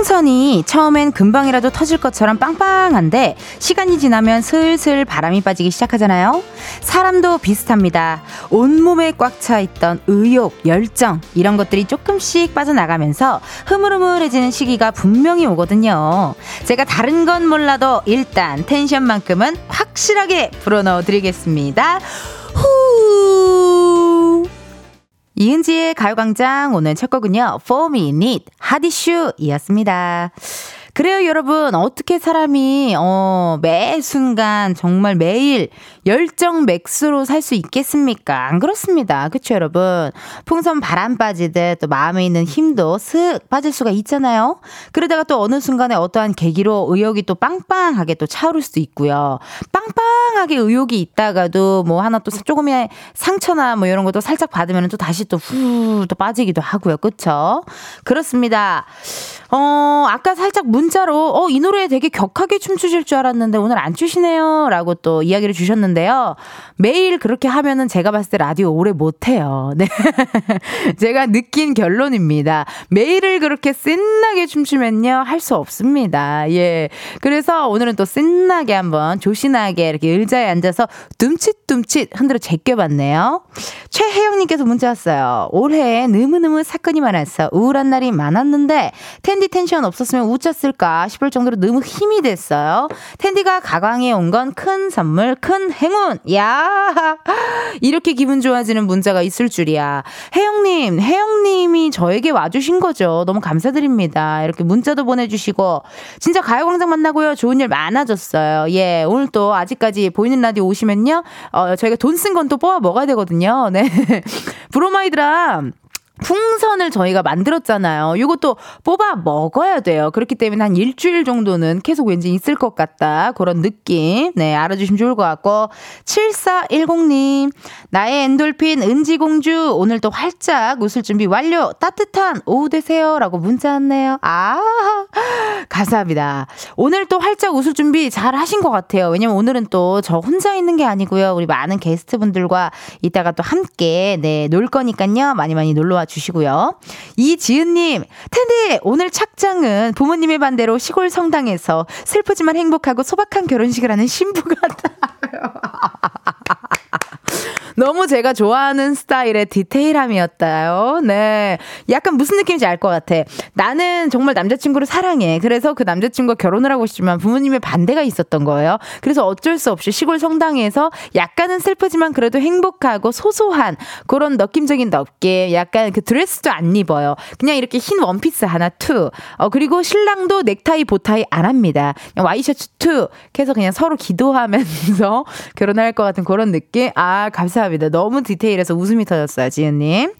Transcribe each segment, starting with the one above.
풍선이 처음엔 금방이라도 터질 것처럼 빵빵한데 시간이 지나면 슬슬 바람이 빠지기 시작하잖아요. 사람도 비슷합니다. 온몸에 꽉 차 있던 의욕, 열정 이런 것들이 조금씩 빠져나가면서 흐물흐물해지는 시기가 분명히 오거든요. 제가 다른 건 몰라도 일단 텐션만큼은 확실하게 불어넣어 드리겠습니다. 후! 이은지의 가요광장 오늘 첫 곡은요. For Me Need 하디슈 이었습니다. 그래요, 여러분. 어떻게 사람이, 어, 매 순간, 정말 매일 열정 맥스로 살 수 있겠습니까? 안 그렇습니다. 그쵸, 여러분? 풍선 바람 빠지듯 또 마음에 있는 힘도 슥 빠질 수가 있잖아요? 그러다가 또 어느 순간에 어떠한 계기로 의욕이 또 빵빵하게 또 차오를 수도 있고요. 빵빵하게 의욕이 있다가도 뭐 하나 또 조금의 상처나 뭐 이런 것도 살짝 받으면 또 다시 또 후, 또 빠지기도 하고요. 그쵸? 그렇습니다. 어, 아까 살짝 문자로, 어, 이 노래 되게 격하게 춤추실 줄 알았는데 오늘 안 추시네요. 라고 또 이야기를 주셨는데 요. 매일 그렇게 하면은 제가 봤을 때 라디오 오래 못해요. 네. 제가 느낀 결론입니다. 매일을 그렇게 신나게 춤추면요. 할 수 없습니다. 예. 그래서 오늘은 또 신나게 한번 조신하게 이렇게 의자에 앉아서 둠칫둠칫 흔들어 제껴봤네요. 최혜영님께서 문자 왔어요. 올해 너무너무 사건이 많아서 우울한 날이 많았는데, 텐디 텐션 없었으면 웃졌을까 싶을 정도로 너무 힘이 됐어요. 텐디가 가광에 온 건 큰 선물, 큰 행운! 야 이렇게 기분 좋아지는 문자가 있을 줄이야. 혜영님, 혜영님이 저에게 와주신 거죠. 너무 감사드립니다. 이렇게 문자도 보내주시고, 진짜 가요광장 만나고요. 좋은 일 많아졌어요. 예, 오늘 또 아직까지 보이는 라디오 오시면요. 어, 저희가 돈 쓴 건 또 뽑아 먹어야 되거든요. 네. 브로마이드랑 풍선을 저희가 만들었잖아요. 이것도 뽑아 먹어야 돼요. 그렇기 때문에 한 일주일 정도는 계속 왠지 있을 것 같다. 그런 느낌. 네, 알아주시면 좋을 것 같고. 7410님, 나의 엔돌핀 은지공주, 오늘 또 활짝 웃을 준비 완료. 따뜻한 오후 되세요. 라고 문자 왔네요. 아, 감사합니다. 오늘 또 활짝 웃을 준비 잘 하신 것 같아요. 왜냐면 오늘은 또 저 혼자 있는 게 아니고요. 우리 많은 게스트분들과 이따가 또 함께, 네, 놀 거니까요. 많이 많이 놀러 와 주시고요. 이지은님, 텐디, 오늘 착장은 부모님의 반대로 시골 성당에서 슬프지만 행복하고 소박한 결혼식을 하는 신부 같아요. 너무 제가 좋아하는 스타일의 디테일함이었다요. 네. 약간 무슨 느낌인지 알 것 같아. 나는 정말 남자친구를 사랑해. 그래서 그 남자친구가 결혼을 하고 싶지만 부모님의 반대가 있었던 거예요. 그래서 어쩔 수 없이 시골 성당에서 약간은 슬프지만 그래도 행복하고 소소한 그런 느낌적인 느낌. 약간 그 드레스도 안 입어요. 그냥 이렇게 흰 원피스 하나 투. 어, 그리고 신랑도 넥타이 보타이 안 합니다. 그냥 와이셔츠 투. 해서 그냥 서로 기도하면서 결혼할 것 같은 그런 느낌. 아, 감사합니다. 너무 디테일해서 웃음이 터졌어요, 지은님.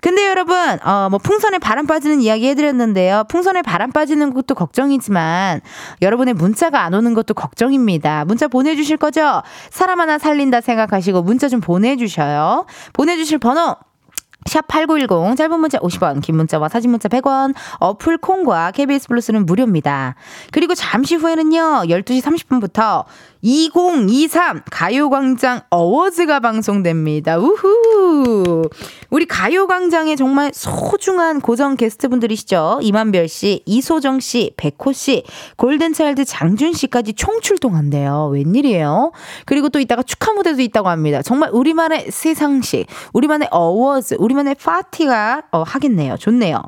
근데 여러분, 어, 뭐, 풍선에 바람 빠지는 이야기 해드렸는데요. 풍선에 바람 빠지는 것도 걱정이지만, 여러분의 문자가 안 오는 것도 걱정입니다. 문자 보내주실 거죠? 사람 하나 살린다 생각하시고, 문자 좀 보내주셔요. 보내주실 번호, 샵8910 짧은 문자 50원 긴 문자와 사진 문자 100원 어플 콩과 KBS 플러스는 무료입니다. 그리고 잠시 후에는요 12시 30분부터 2023 가요광장 어워즈가 방송됩니다. 우후! 우리 가요광장에 정말 소중한 고정 게스트분들이시죠. 이만별 씨, 이소정 씨, 백호 씨, 골든차일드 장준 씨까지 총출동한대요. 웬일이에요? 그리고 또 이따가 축하 무대도 있다고 합니다. 정말 우리만의 세상식, 우리만의 어워즈, 우리만의 파티가 어, 하겠네요. 좋네요.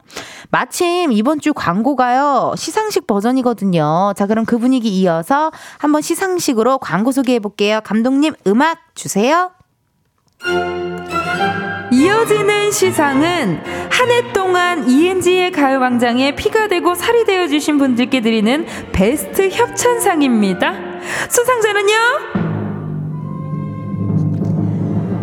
마침 이번 주 광고가요. 시상식 버전이거든요. 자, 그럼 그 분위기 이어서 한번 시상식 곡으로 광고 소개해 볼게요. 감독님 음악 주세요. 이어지는 시상은 한 해 동안 ENG의 가요광장에 피가 되고 살이 되어주신 분들께 드리는 베스트 협찬상입니다. 수상자는요?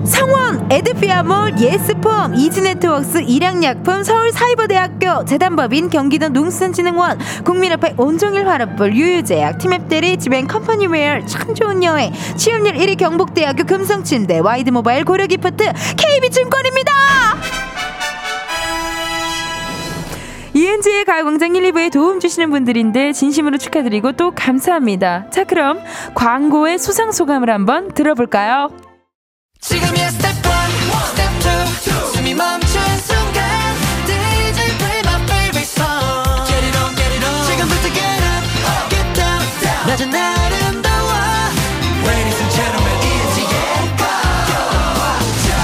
성원, 에드피아몰, 예스폼, 이지네트웍스, 일양약품, 서울사이버대학교, 재단법인, 경기도 농수산진흥원, 국민앞에 온종일 화롯불, 유유제약, 티맵대리, 지벤 컴퍼니웨어, 참 좋은 여행, 취업률 1위 경북대학교 금성침대, 와이드모바일 고려기프트, KB증권입니다! 가요광장 1, 2부에 도움 주시는 분들인데 진심으로 축하드리고 또 감사합니다. 자, 그럼 광고의 수상 소감을 한번 들어볼까요? 지금이야 스텝 1, 스텝 2, 숨이 멈춘 순간 DJ play my favorite song Get it on, get it on 지금부터 get up, get down, down 낮은 아름다워 Ladies and gentlemen, 이은지의 가요광장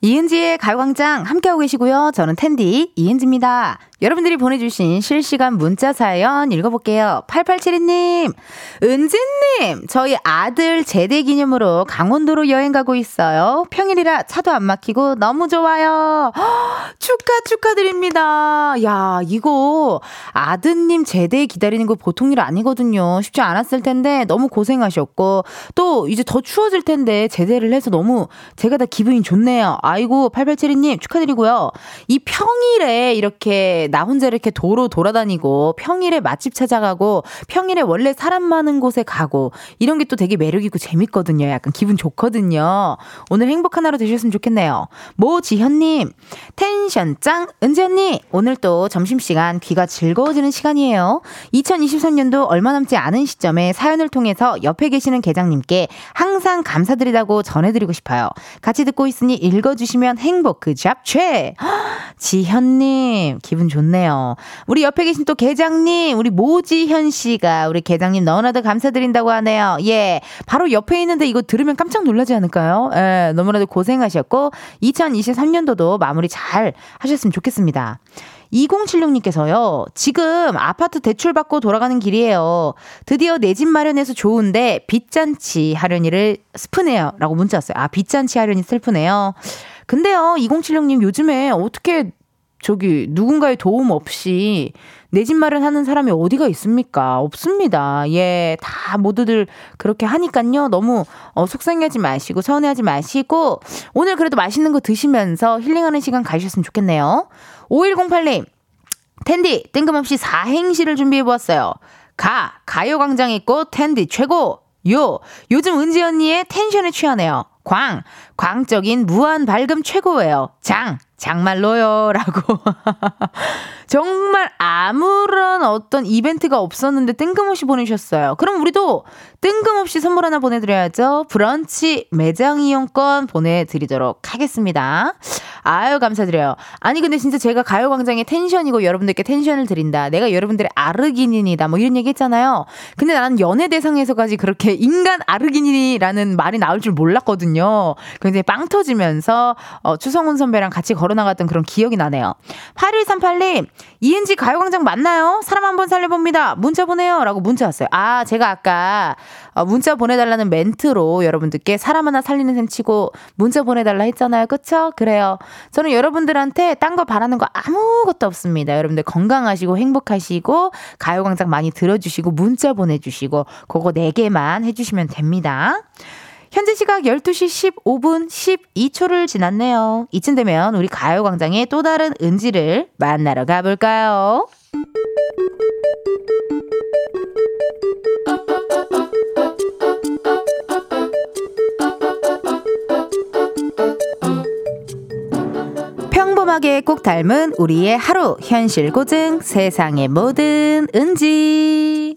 이은지의 가요광장 함께하고 계시고요. 저는 텐디 이은지입니다. 여러분들이 보내주신 실시간 문자 사연 읽어볼게요. 8872님, 은진님, 저희 아들 제대 기념으로 강원도로 여행 가고 있어요. 평일이라 차도 안 막히고 너무 좋아요. 축하, 축하드립니다. 야, 이거 아드님 제대 기다리는 거 보통 일 아니거든요. 쉽지 않았을 텐데 너무 고생하셨고, 또 이제 더 추워질 텐데 제대를 해서 너무 제가 다 기분이 좋네요. 아이고, 8872님 축하드리고요. 이 평일에 이렇게 나 혼자 이렇게 도로 돌아다니고 평일에 맛집 찾아가고 평일에 원래 사람 많은 곳에 가고 이런 게 또 되게 매력있고 재밌거든요. 약간 기분 좋거든요. 오늘 행복한 하루 되셨으면 좋겠네요. 모지현님, 텐션 짱! 은지 언니, 오늘 또 점심시간 귀가 즐거워지는 시간이에요. 2023년도 얼마 남지 않은 시점에 사연을 통해서 옆에 계시는 계장님께 항상 감사드리다고 전해드리고 싶어요. 같이 듣고 있으니 읽어주시면 행복 그 잡채! 지현님, 기분 좋네요. 좋네요. 우리 옆에 계신 또 계장님, 우리 모지현 씨가 우리 계장님 너무나도 감사드린다고 하네요. 예. 바로 옆에 있는데 이거 들으면 깜짝 놀라지 않을까요? 예. 너무나도 고생하셨고, 2023년도도 마무리 잘 하셨으면 좋겠습니다. 2076님께서요, 지금 아파트 대출받고 돌아가는 길이에요. 드디어 내 집 마련해서 좋은데, 빚잔치 하려니를 슬프네요. 라고 문자 왔어요. 아, 빚잔치 하려니 슬프네요. 근데요, 2076님 요즘에 어떻게 저기 누군가의 도움 없이 내 집 마련하는 사람이 어디가 있습니까? 없습니다. 예, 다 모두들 그렇게 하니깐요. 너무 어, 속상해하지 마시고 서운해하지 마시고 오늘 그래도 맛있는 거 드시면서 힐링하는 시간 가지셨으면 좋겠네요. 5108님, 텐디 뜬금없이 사행시를 준비해 보았어요. 가 가요광장 있고 텐디 최고. 요 요즘 은지 언니의 텐션에 취하네요. 광 광적인 무한 밝음 최고예요. 장 장말로요. 라고. 정말 아무런 어떤 이벤트가 없었는데 뜬금없이 보내주셨어요. 그럼 우리도 뜬금없이 선물 하나 보내드려야죠. 브런치 매장 이용권 보내드리도록 하겠습니다. 아유, 감사드려요. 아니, 근데 진짜 제가 가요광장의 텐션이고 여러분들께 텐션을 드린다. 내가 여러분들의 아르기닌이다. 뭐 이런 얘기 했잖아요. 근데 나는 연애 대상에서까지 그렇게 인간 아르기닌이라는 말이 나올 줄 몰랐거든요. 굉장히 빵 터지면서, 어, 추성훈 선배랑 같이 걸 어나갔던 그런 기억이 나네요. 8138님, 이은지 가요광장 맞나요? 사람 한 번 살려봅니다. 문자 보내요. 라고 문자 왔어요. 아, 제가 아까 어, 문자 보내달라는 멘트로 여러분들께 사람 하나 살리는 셈 치고 문자 보내달라 했잖아요. 그쵸? 그래요. 저는 여러분들한테 딴 거 바라는 거 아무것도 없습니다. 여러분들 건강하시고 행복하시고 가요광장 많이 들어주시고 문자 보내주시고 그거 4개만 해주시면 됩니다. 현재 시각 12시 15분 12초를 지났네요. 이쯤 되면 우리 가요광장의 또 다른 은지를 만나러 가볼까요? 평범하게 꼭 닮은 우리의 하루 현실 고증 세상의 모든 은지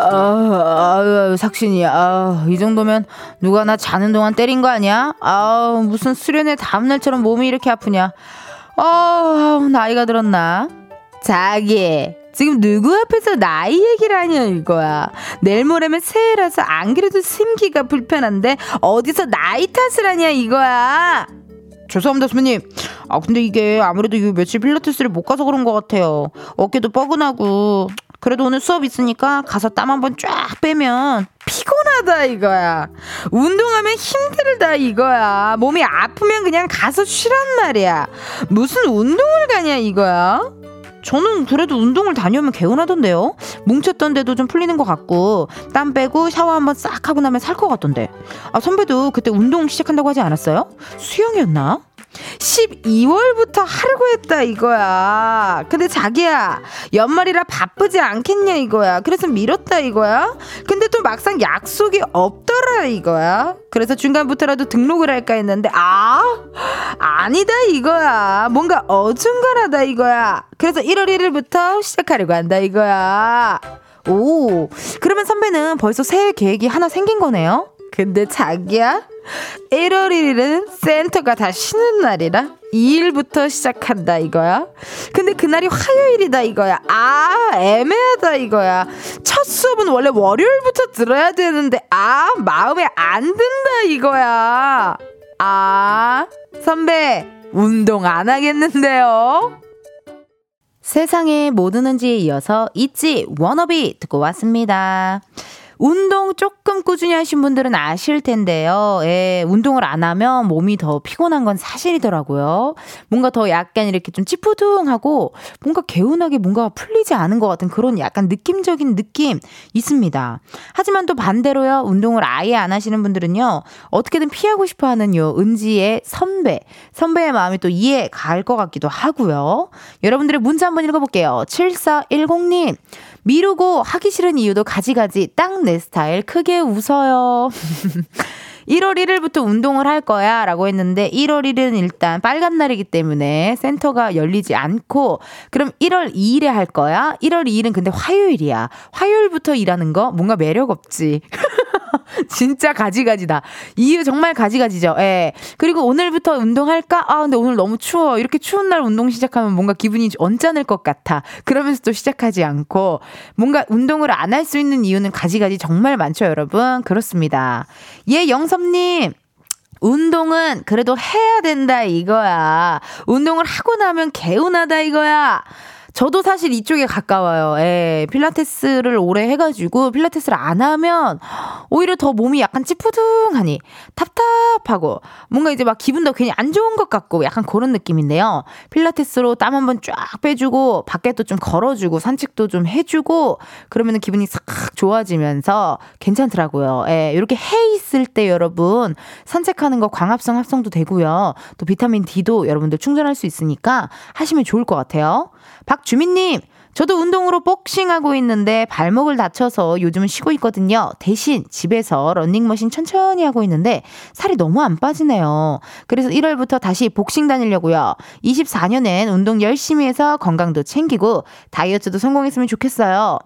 아, 아, 삭신이야. 아, 이 정도면 누가 나 자는 동안 때린 거 아니야? 아, 무슨 수련회 다음날처럼 몸이 이렇게 아프냐? 아, 나이가 들었나? 자기, 지금 누구 앞에서 나이 얘기를 하냐 이거야. 내일 모레면 새해라서 안 그래도 심기가 불편한데 어디서 나이 탓을 하냐 이거야. 죄송합니다, 선배님. 아, 근데 이게 아무래도 이 며칠 필라테스를 못 가서 그런 것 같아요. 어깨도 뻐근하고. 그래도 오늘 수업 있으니까 가서 땀 한번 쫙 빼면 피곤하다 이거야. 운동하면 힘들다 이거야. 몸이 아프면 그냥 가서 쉬란 말이야. 무슨 운동을 가냐 이거야. 저는 그래도 운동을 다녀오면 개운하던데요. 뭉쳤던 데도 좀 풀리는 것 같고 땀 빼고 샤워 한번 싹 하고 나면 살 것 같던데. 아 선배도 그때 운동 시작한다고 하지 않았어요? 수영이었나? 12월부터 하려고 했다 이거야. 근데 자기야 연말이라 바쁘지 않겠냐 이거야. 그래서 미뤘다 이거야. 근데 또 막상 약속이 없더라 이거야. 그래서 중간부터라도 등록을 할까 했는데 아 아니다 이거야. 뭔가 어중간하다 이거야. 그래서 1월 1일부터 시작하려고 한다 이거야. 오 그러면 선배는 벌써 새해 계획이 하나 생긴 거네요. 근데 자기야 1월 1일은 센터가 다 쉬는 날이라 2일부터 시작한다 이거야. 근데 그날이 화요일이다 이거야. 아, 애매하다 이거야. 첫 수업은 원래 월요일부터 들어야 되는데 아, 마음에 안 든다 이거야. 아, 선배 운동 안 하겠는데요. 세상의 모든 은지에 이어서 있지 워너비 듣고 왔습니다. 운동 조금 꾸준히 하신 분들은 아실 텐데요. 예, 운동을 안 하면 몸이 더 피곤한 건 사실이더라고요. 뭔가 더 약간 이렇게 좀 찌푸둥하고 뭔가 개운하게 뭔가 풀리지 않은 것 같은 그런 약간 느낌적인 느낌 있습니다. 하지만 또 반대로요. 운동을 아예 안 하시는 분들은요. 어떻게든 피하고 싶어 하는 요 은지의 선배. 선배의 마음이 또 이해 갈 것 같기도 하고요. 여러분들의 문자 한번 읽어볼게요. 7410님. 미루고 하기 싫은 이유도 가지가지 딱 내 스타일 크게 웃어요. 1월 1일부터 운동을 할 거야 라고 했는데 1월 1일은 일단 빨간 날이기 때문에 센터가 열리지 않고 그럼 1월 2일에 할 거야? 1월 2일은 근데 화요일이야. 화요일부터 일하는 거 뭔가 매력 없지. 진짜 가지가지다. 이유 정말 가지가지죠. 예. 그리고 오늘부터 운동할까? 아, 근데 오늘 너무 추워. 이렇게 추운 날 운동 시작하면 뭔가 기분이 언짢을 것 같아. 그러면서 또 시작하지 않고 뭔가 운동을 안 할 수 있는 이유는 가지가지 정말 많죠, 여러분. 그렇습니다. 예, 영섭님. 운동은 그래도 해야 된다 이거야. 운동을 하고 나면 개운하다 이거야. 저도 사실 이쪽에 가까워요. 예, 필라테스를 오래 해가지고 필라테스를 안 하면 오히려 더 몸이 약간 찌푸둥하니 답답하고 뭔가 이제 막 기분도 괜히 안 좋은 것 같고 약간 그런 느낌인데요. 필라테스로 땀 한번 쫙 빼주고 밖에도 좀 걸어주고 산책도 좀 해주고 그러면 기분이 싹 좋아지면서 괜찮더라고요. 예, 이렇게 해 있을 때 여러분 산책하는 거 광합성 합성도 되고요. 또 비타민 D도 여러분들 충전할 수 있으니까 하시면 좋을 것 같아요. 박주민님, 저도 운동으로 복싱하고 있는데 발목을 다쳐서 요즘은 쉬고 있거든요. 대신 집에서 런닝머신 천천히 하고 있는데 살이 너무 안 빠지네요. 그래서 1월부터 다시 복싱 다니려고요. 24년엔 운동 열심히 해서 건강도 챙기고 다이어트도 성공했으면 좋겠어요.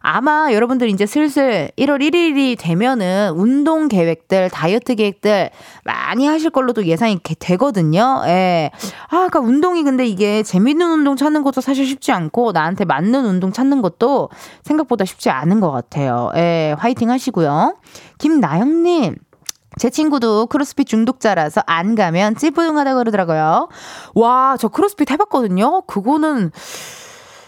아마 여러분들 이제 슬슬 1월 1일이 되면은 운동 계획들, 다이어트 계획들 많이 하실 걸로도 예상이 되거든요. 예. 아, 그러니까 운동이 근데 이게 재밌는 운동 찾는 것도 사실 쉽지 않고 나한테 맞는 운동 찾는 것도 생각보다 쉽지 않은 것 같아요. 예, 화이팅 하시고요. 김나영님. 제 친구도 크로스핏 중독자라서 안 가면 찌뿌둥하다 그러더라고요. 와, 저 크로스핏 해봤거든요. 그거는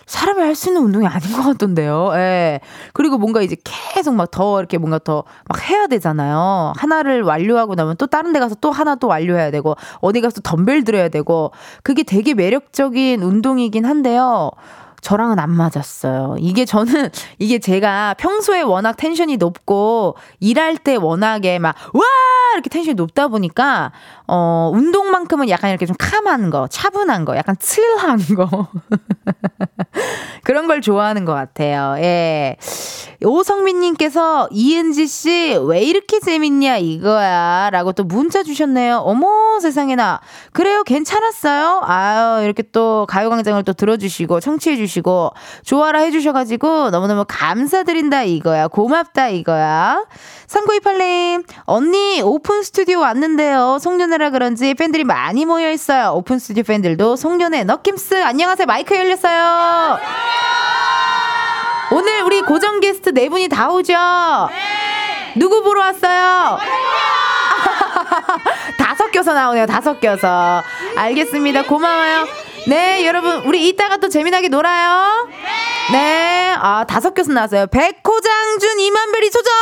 사람이 할 수 있는 운동이 아닌 것 같던데요. 예. 그리고 뭔가 이제 계속 막 더 이렇게 뭔가 더 막 해야 되잖아요. 하나를 완료하고 나면 또 다른 데 가서 또 하나 또 완료해야 되고, 어디 가서 덤벨 들어야 되고, 그게 되게 매력적인 운동이긴 한데요. 저랑은 안 맞았어요. 이게 저는, 이게 제가 평소에 워낙 텐션이 높고, 일할 때 워낙에 막, 와! 이렇게 텐션이 높다 보니까, 어, 운동만큼은 약간 이렇게 좀 캄한 거, 차분한 거, 약간 칠한 거. 그런 걸 좋아하는 것 같아요. 예. 오성민님께서 이은지 씨 왜 이렇게 재밌냐 이거야 라고 또 문자 주셨네요. 어머 세상에나 그래요 괜찮았어요. 아유 이렇게 또 가요광장을 또 들어주시고 청취해주시고 좋아라 해주셔가지고 너무너무 감사드린다 이거야 고맙다 이거야. 3928님 언니 오픈 스튜디오 왔는데요. 송년회라 그런지 팬들이 많이 모여 있어요. 오픈 스튜디오 팬들도 송년회 너킴스 안녕하세요 마이크 열렸어요. 오늘 우리 고정 게스트 네 분이 다 오죠? 네. 누구 보러 왔어요? 다 섞여서 나오네요. 다 섞여서. 알겠습니다. 고마워요. 네, 여러분, 우리 이따가 또 재미나게 놀아요. 네, 아, 다 섞여서 나왔어요. 백호장준 이만별이 소정!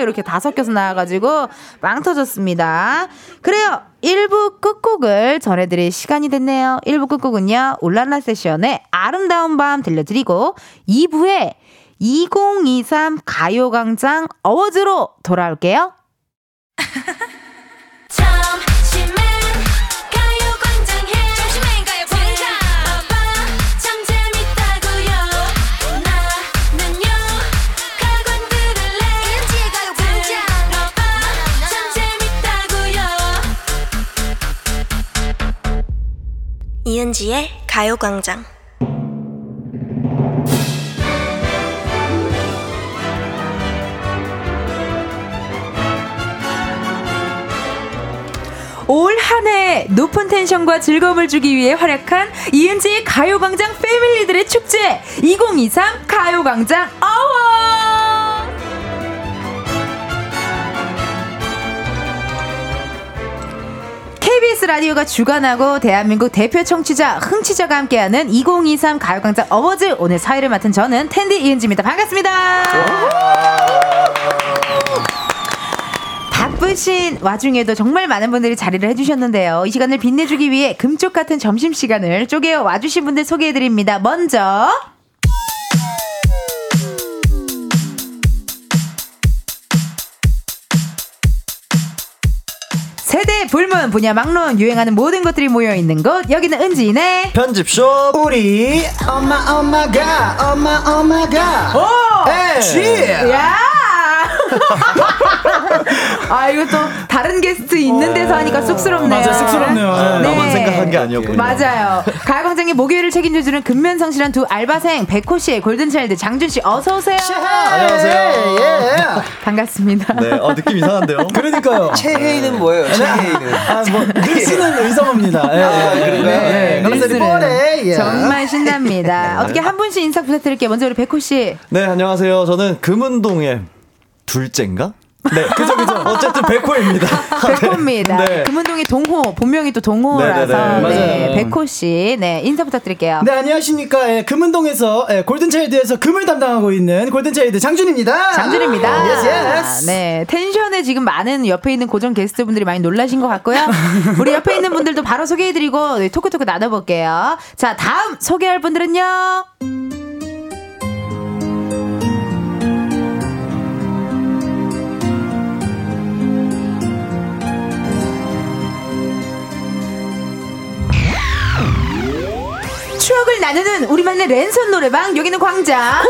이렇게 다 섞여서 나와가지고 빵 터졌습니다. 그래요. 1부 끝곡을 전해드릴 시간이 됐네요. 1부 끝곡은요, 올랄라 세션의 아름다운 밤 들려드리고, 2부에 2023 가요광장 어워즈로 돌아올게요. 이은지의 가요광장. 올 한 해 높은 텐션과 즐거움을 주기 위해 활약한 이은지의 가요광장 패밀리들의 축제 2023 가요광장 어워! KBS 라디오가 주관하고 대한민국 대표 청취자 흥취자가 함께하는 2023 가요광장 어워즈 오늘 사회를 맡은 저는 텐디 이은지입니다. 반갑습니다. 바쁘신 와중에도 정말 많은 분들이 자리를 해주셨는데요. 이 시간을 빛내주기 위해 금쪽 같은 점심 시간을 쪼개어 와주신 분들 소개해드립니다. 먼저 세대 불문 분야 막론 유행하는 모든 것들이 모여 있는 곳. 여기는 은지네 편집숍 우리. 엄마 엄마가 엄마 엄마가. 오! 에 야! 아 이거 또 다른 게스트 있는 데서 하니까 쑥스럽네요. 맞아, 쑥스럽네요. 아, 네. 나만 생각한 게 아니었군요. 맞아요. 가요광장의 목요일을 책임져주는 근면성실한 두 알바생 백호 씨, 골든차일드 장준 씨 어서 오세요. 안녕하세요. 예. 반갑습니다. 네, 어, 느낌 이상한데요. 그러니까요. 최혜인은 뭐예요? 최혜인은. 아뭐 늘씨는 의성어입니다. 예. 아, 그런가요? 네. 감사드리 릴스는 뽀래. 예. 정말 신납니다. 어떻게 한 분씩 인사 부탁드릴게요. 먼저 우리 백호 씨. 네, 안녕하세요. 저는 금은동의 둘째인가? 네, 그죠, 그죠. 어쨌든 백호입니다. 백호입니다. 네. 금은동의 동호, 본명이 또 동호라서 네네네. 네, 맞아요. 백호 씨, 네 인사 부탁드릴게요. 네 안녕하십니까 예, 금은동에서 예, 골든차일드에서 금을 담당하고 있는 골든차일드 장준입니다. 장준입니다. yes yes. 네, 텐션에 지금 많은 옆에 있는 고정 게스트분들이 많이 놀라신 것 같고요. 우리 옆에 있는 분들도 바로 소개해드리고 네, talk talk 나눠볼게요. 자, 다음 소개할 분들은요. 추억을 나누는 우리만의 랜선 노래방 여기는 광장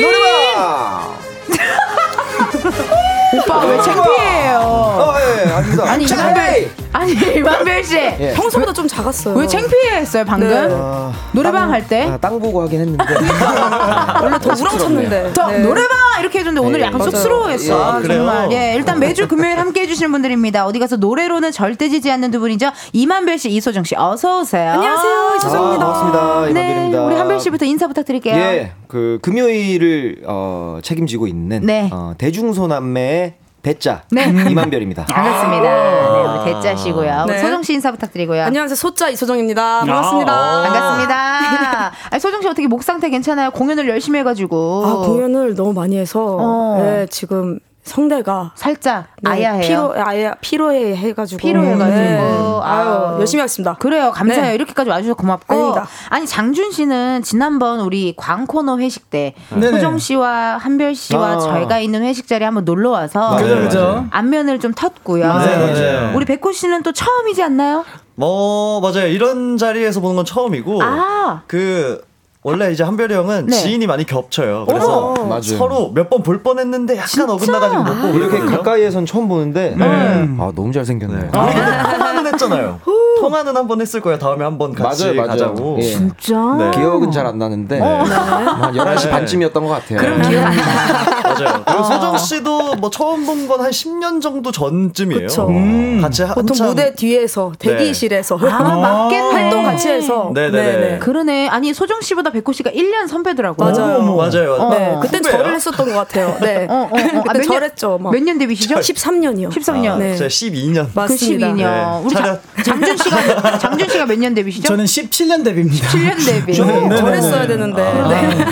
노래방! 오빠 왜 창피해요 어, 예, 예, 아닙니다. 아니 이만별 아니 이만별 씨 예. 평소보다 좀 작았어요. 왜 창피했어요 방금 네. 아, 노래방 땅- 할 때? 아, 땅 보고 하긴 했는데. 원래 더 우렁 쳤는데. 저 네. 노래방 이렇게 해줬는데 오늘 네, 약간 맞아요. 쑥스러워했어 예, 아? 정말 예 일단 매주 금요일 함께 해주시는 분들입니다 어디 가서 노래로는 절대 지지 않는 두 분이죠 이만별 씨 이소정 씨 어서 오세요 안녕하세요, 아, 이수정입니다. 반갑습니다. 네 이만별입니다. 우리 한별 씨부터 인사 부탁드릴게요 예, 그 금요일을 어, 책임지고 있는 네. 어, 대중소남매의 대자 네. 이만별입니다. 반갑습니다 네 우리 우리 네. 소정 씨 인사 부탁드리고요 안녕하세요. 소자 이소정입니다. 반갑습니다. 반갑습니다. 아니, 소정 씨 어떻게 목 상태 괜찮아요? 공연을 열심히 해가지고. 아, 공연을 너무 많이 해서 어. 네, 지금 성대가 살짝 네, 아야해요. 피로 아야 피로해 해가지고 피로해가지고. 네. 아유. 열심히 하겠습니다. 그래요. 감사해요. 네. 이렇게까지 와주셔서 고맙고. 아닙니다. 아니, 장준 씨는 지난번 우리 광 코너 회식 때 네네. 소정 씨와 한별 씨와 아. 저희가 있는 회식 자리에 한번 놀러 와서 그죠 맞아요, 그죠. 안면을 좀 텄고요. 맞아요, 맞아요. 우리 백호 씨는 또 처음이지 않나요? 뭐, 맞아요. 이런 자리에서 보는 건 처음이고. 아. 그, 원래 이제 한별이 형은 네. 지인이 많이 겹쳐요. 그래서 어머. 맞아요. 서로 몇 번 볼 뻔했는데 약간 어긋나가지고 못 보고 이렇게. 가까이에선 처음 보는데 아 너무 잘생겼네. 우리 근데 통화는 했잖아요. 통화는 한 번 했을 거예요. 다음에 한 번 같이 맞아요, 맞아요. 가자고. 예. 진짜? 네. 기억은 잘 안 나는데 한 11시 네. 반쯤이었던 것 같아요. 그럼 기억 안 나. 맞아요. 그리고 소정 씨도 뭐 처음 본 건 한 10년 정도 전쯤이에요. 그쵸. 음. 같이 보통 한참 무대 뒤에서 대기실에서 아, 맞겠네. 활동 같이 해서 네 네 네. 그러네. 아니, 소정 씨보다 백호 씨가 1년 선배더라고요. 맞아요. 어머, 맞아요. 어. 네, 그땐 후배예요? 절을 했었던 것 같아요. 네, 어, 어, 어. 아, 그때 절했죠. 막. 몇년 데뷔시죠? 13년이요. 13년. 네. 제가 12년. 그 맞습니다. 12년. 네. 우리 자, 차렷. 장준 씨가 장준 씨가 몇 년 데뷔시죠? 저는 17년 데뷔입니다. 7년 데뷔. 네, 네, 절했어야 네. 되는데. 아. 네.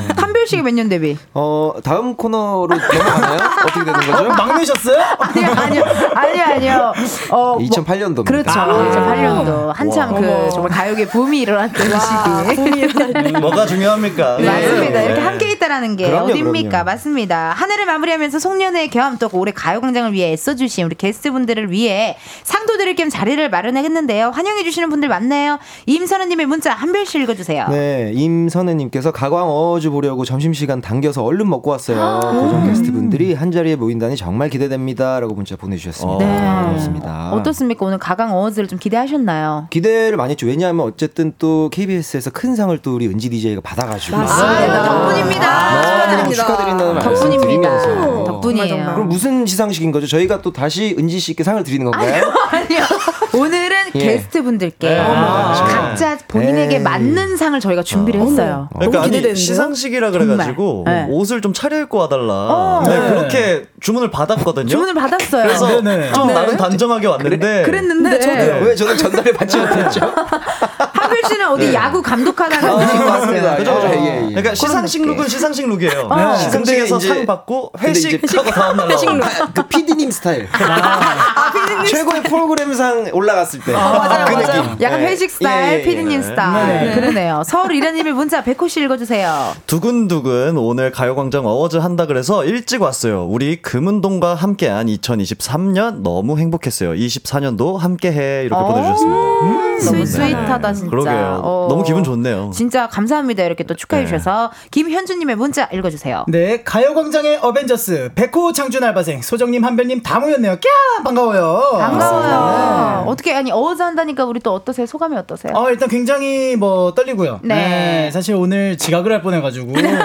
씨가 몇년 데뷔? 어 다음 코너로 넘어가나요? 어떻게 되는 거죠? 막내셨어요? 아니요, 아니요, 아니요, 아니요. 어, 뭐- 2008년도입니다. 그렇죠. 아. 2008년도 한참 그 정말 가요계 붐이 일어났던 시기. 뭐가 중요합니까? 네. 맞습니다. 네. 이렇게 함께 있다라는 게 그럼요, 어딥니까? 그럼요. 맞습니다. 한 해를 마무리하면서 송년회 겸 또 올해 가요광장을 위해 애써주신 우리 게스트분들을 위해 상도 드릴 겸 자리를 마련했는데요. 환영해주시는 분들 많네요. 임선우님의 문자 한별씨 읽어주세요. 네, 임선혜님께서 가광 어워즈 보려고 점심시간 당겨서 얼른 먹고 왔어요. 아. 고정 게스트 분들이 한 자리에 모인다니 정말 기대됩니다. 라고 문자 보내주셨습니다. 네. 고맙습니다. 어떻습니까? 오늘 가강 어워즈를 좀 기대하셨나요? 기대를 많이 했죠. 왜냐하면 어쨌든 또 KBS에서 큰 상을 또 우리 은지 DJ가 받아가지고. 맞습니다. 덕분입니다. 너무 축하드린다는 말씀 덕분입니다. 드리면서. 덕분이에요. 그럼 무슨 시상식인 거죠? 저희가 또 다시 은지 씨께 상을 드리는 건가요? 아니요. 오늘은 예. 게스트 분들께 네. 각자 본인에게 에이. 맞는 상을 저희가 준비를 했어요. 그러니까 아니? 시상식이라 그래가지고. 네. 옷을 좀 차려입고 와달라. 어. 네, 네. 그렇게 주문을 받았거든요. 주문을 받았어요. 그래서 네네. 좀 나름 단정하게 왔는데 그랬는데 네, 왜 저는 전달을 받지 못했죠? 한글 씨는 어디 야구 감독하다가 오신 것 맞습니다. 같아요. 그죠? 어, 예, 예. 그러니까 시상식. 룩은 시상식 룩이에요. 어. 시상식에서 상 받고 회식하고 다음날 나오는 그 PD님 스타일. 최고의 프로그램상 올라갔을 때. 맞아요, 그 맞아요. 느낌. 약간 예. 회식 스타일, 예, 예, 피디님 예. 스타일. 그러네요. 서울 이라님의 문자 백호 씨 읽어주세요. 두근두근 오늘 가요광장 어워즈 한다 그래서 일찍 왔어요. 우리 금은동과 함께한 2023년 너무 행복했어요. 24년도 함께해 이렇게 보내주셨습니다. 음, 스윗, 스윗하다, 진짜. 그러게요. 어. 너무 기분 좋네요. 진짜 감사합니다. 이렇게 또 축하해주셔서. 김현주님의 문자 읽어주세요. 네, 가요광장의 어벤져스, 백호 장준 알바생, 소정님, 한별님 다 모였네요. 꺄! 반가워요. 반가워요. 어떻게, 아니, 어워즈 한다니까 우리 또 어떠세요? 소감이 어떠세요? 어, 일단 굉장히 뭐 떨리고요. 네. 사실 오늘 지각을 할 뻔해가지고 네.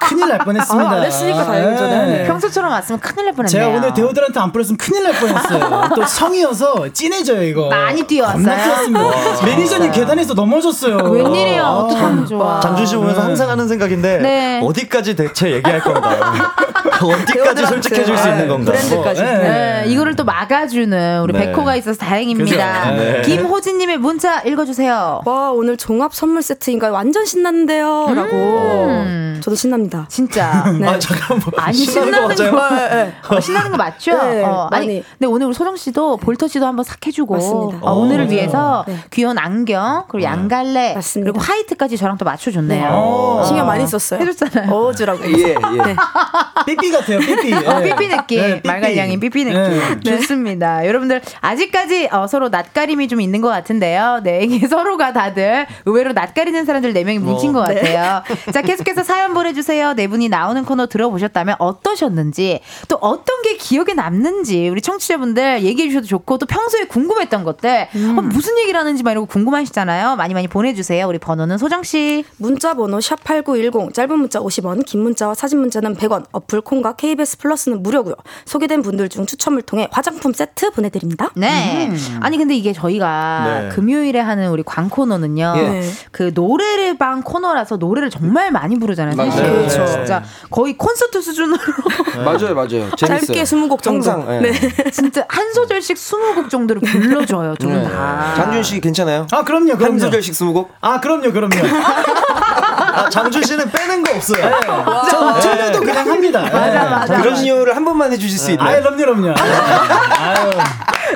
큰일 날 뻔했습니다. 아, 안 했으니까 다행이죠. 네. 평소처럼 왔으면 큰일 날 뻔했네요. 제가 오늘 데오드란트 안 뿌렸으면 큰일 날 뻔했어요. 또 성이어서 진해져요 이거. 많이 뛰어왔어요? 겁나 뛰었습니다. 매니저 님 계단에서 넘어졌어요. 웬일이에요? 아. 어떡하면 좋아. 장준 씨 보면서 항상 하는 생각인데 네. 어디까지 대체 얘기할 건가요? 어디까지 솔직해질 수 있는 건가? 브랜드까지. 네. 네, 이거를 또 막아주는 우리 네. 백호가 있어서 다행입니다. 네. 김호진님의 문자 읽어주세요. 와 오늘 종합 선물 세트인가요? 완전 신났는데요. 라고 저도 신납니다. 진짜. 네. 아 잠깐만. 아니 신나는 거? 거, 네, 네. 어, 신나는 거 맞죠? 네, 어, 아니. 근데 오늘 우리 소정 씨도 볼터 씨도 한번 싹 해주고 맞습니다. 어, 오늘을 맞아요. 위해서 네. 귀여운 안경 그리고 양갈래 맞습니다. 그리고 화이트까지 저랑 또 맞춰줬네요. 어. 신경 많이 썼어요. 해줬잖아요. 어주라고. 예, 예. 삐삐 같아요. 삐삐. 어, 네. 삐삐 느낌. 네, 삐삐. 말갈량인 삐삐 느낌. 네. 좋습니다. 여러분들, 아직까지 어, 서로 낯가림이 좀 있는 것 같은데요. 네, 이게 서로가 다들 의외로 낯가리는 사람들 4명이 뭉친 것 같아요. 자, 계속해서 사연 보내주세요. 네 분이 나오는 코너 들어보셨다면 어떠셨는지, 또 어떤 게 기억에 남는지, 우리 청취자분들 얘기해 주셔도 좋고, 또 평소에 궁금했던 것들, 어, 무슨 얘기를 하는지 막 이러고 궁금하시잖아요. 많이 많이 보내주세요. 우리 번호는 소정씨. 문자 번호 샵8910 짧은 문자 50원 긴 문자와 사진 문자는 100원 어플 콩과 KBS 플러스는 무료고요. 소개된 분들 중 추첨을 통해 화장품 세트 보내드립니다. 네. 아니 근데 이게 저희가 네. 금요일에 하는 우리 광 코너는요. 예. 그 노래를 방 코너라서 노래를 정말 많이 부르잖아요. 맞아요. 사실. 그렇죠. 진짜 거의 콘서트 수준으로 맞아요, 맞아요. 재밌어요. 짧게 20곡 정도. 항상, 예. 진짜 한 소절씩 20곡 정도를 불러줘요. 네. 다. 장준 씨 괜찮아요? 아 그럼요. 그럼요. 한 소절씩 스무 곡? 아 그럼요. 그럼요. 아, 장준 씨는 빼는 거 없어요. 저 틀려도 그냥 합니다. 맞아 맞아. 그런 이유를 한 번만 해주실 수 있나요? 그럼요. 그럼요. 아유.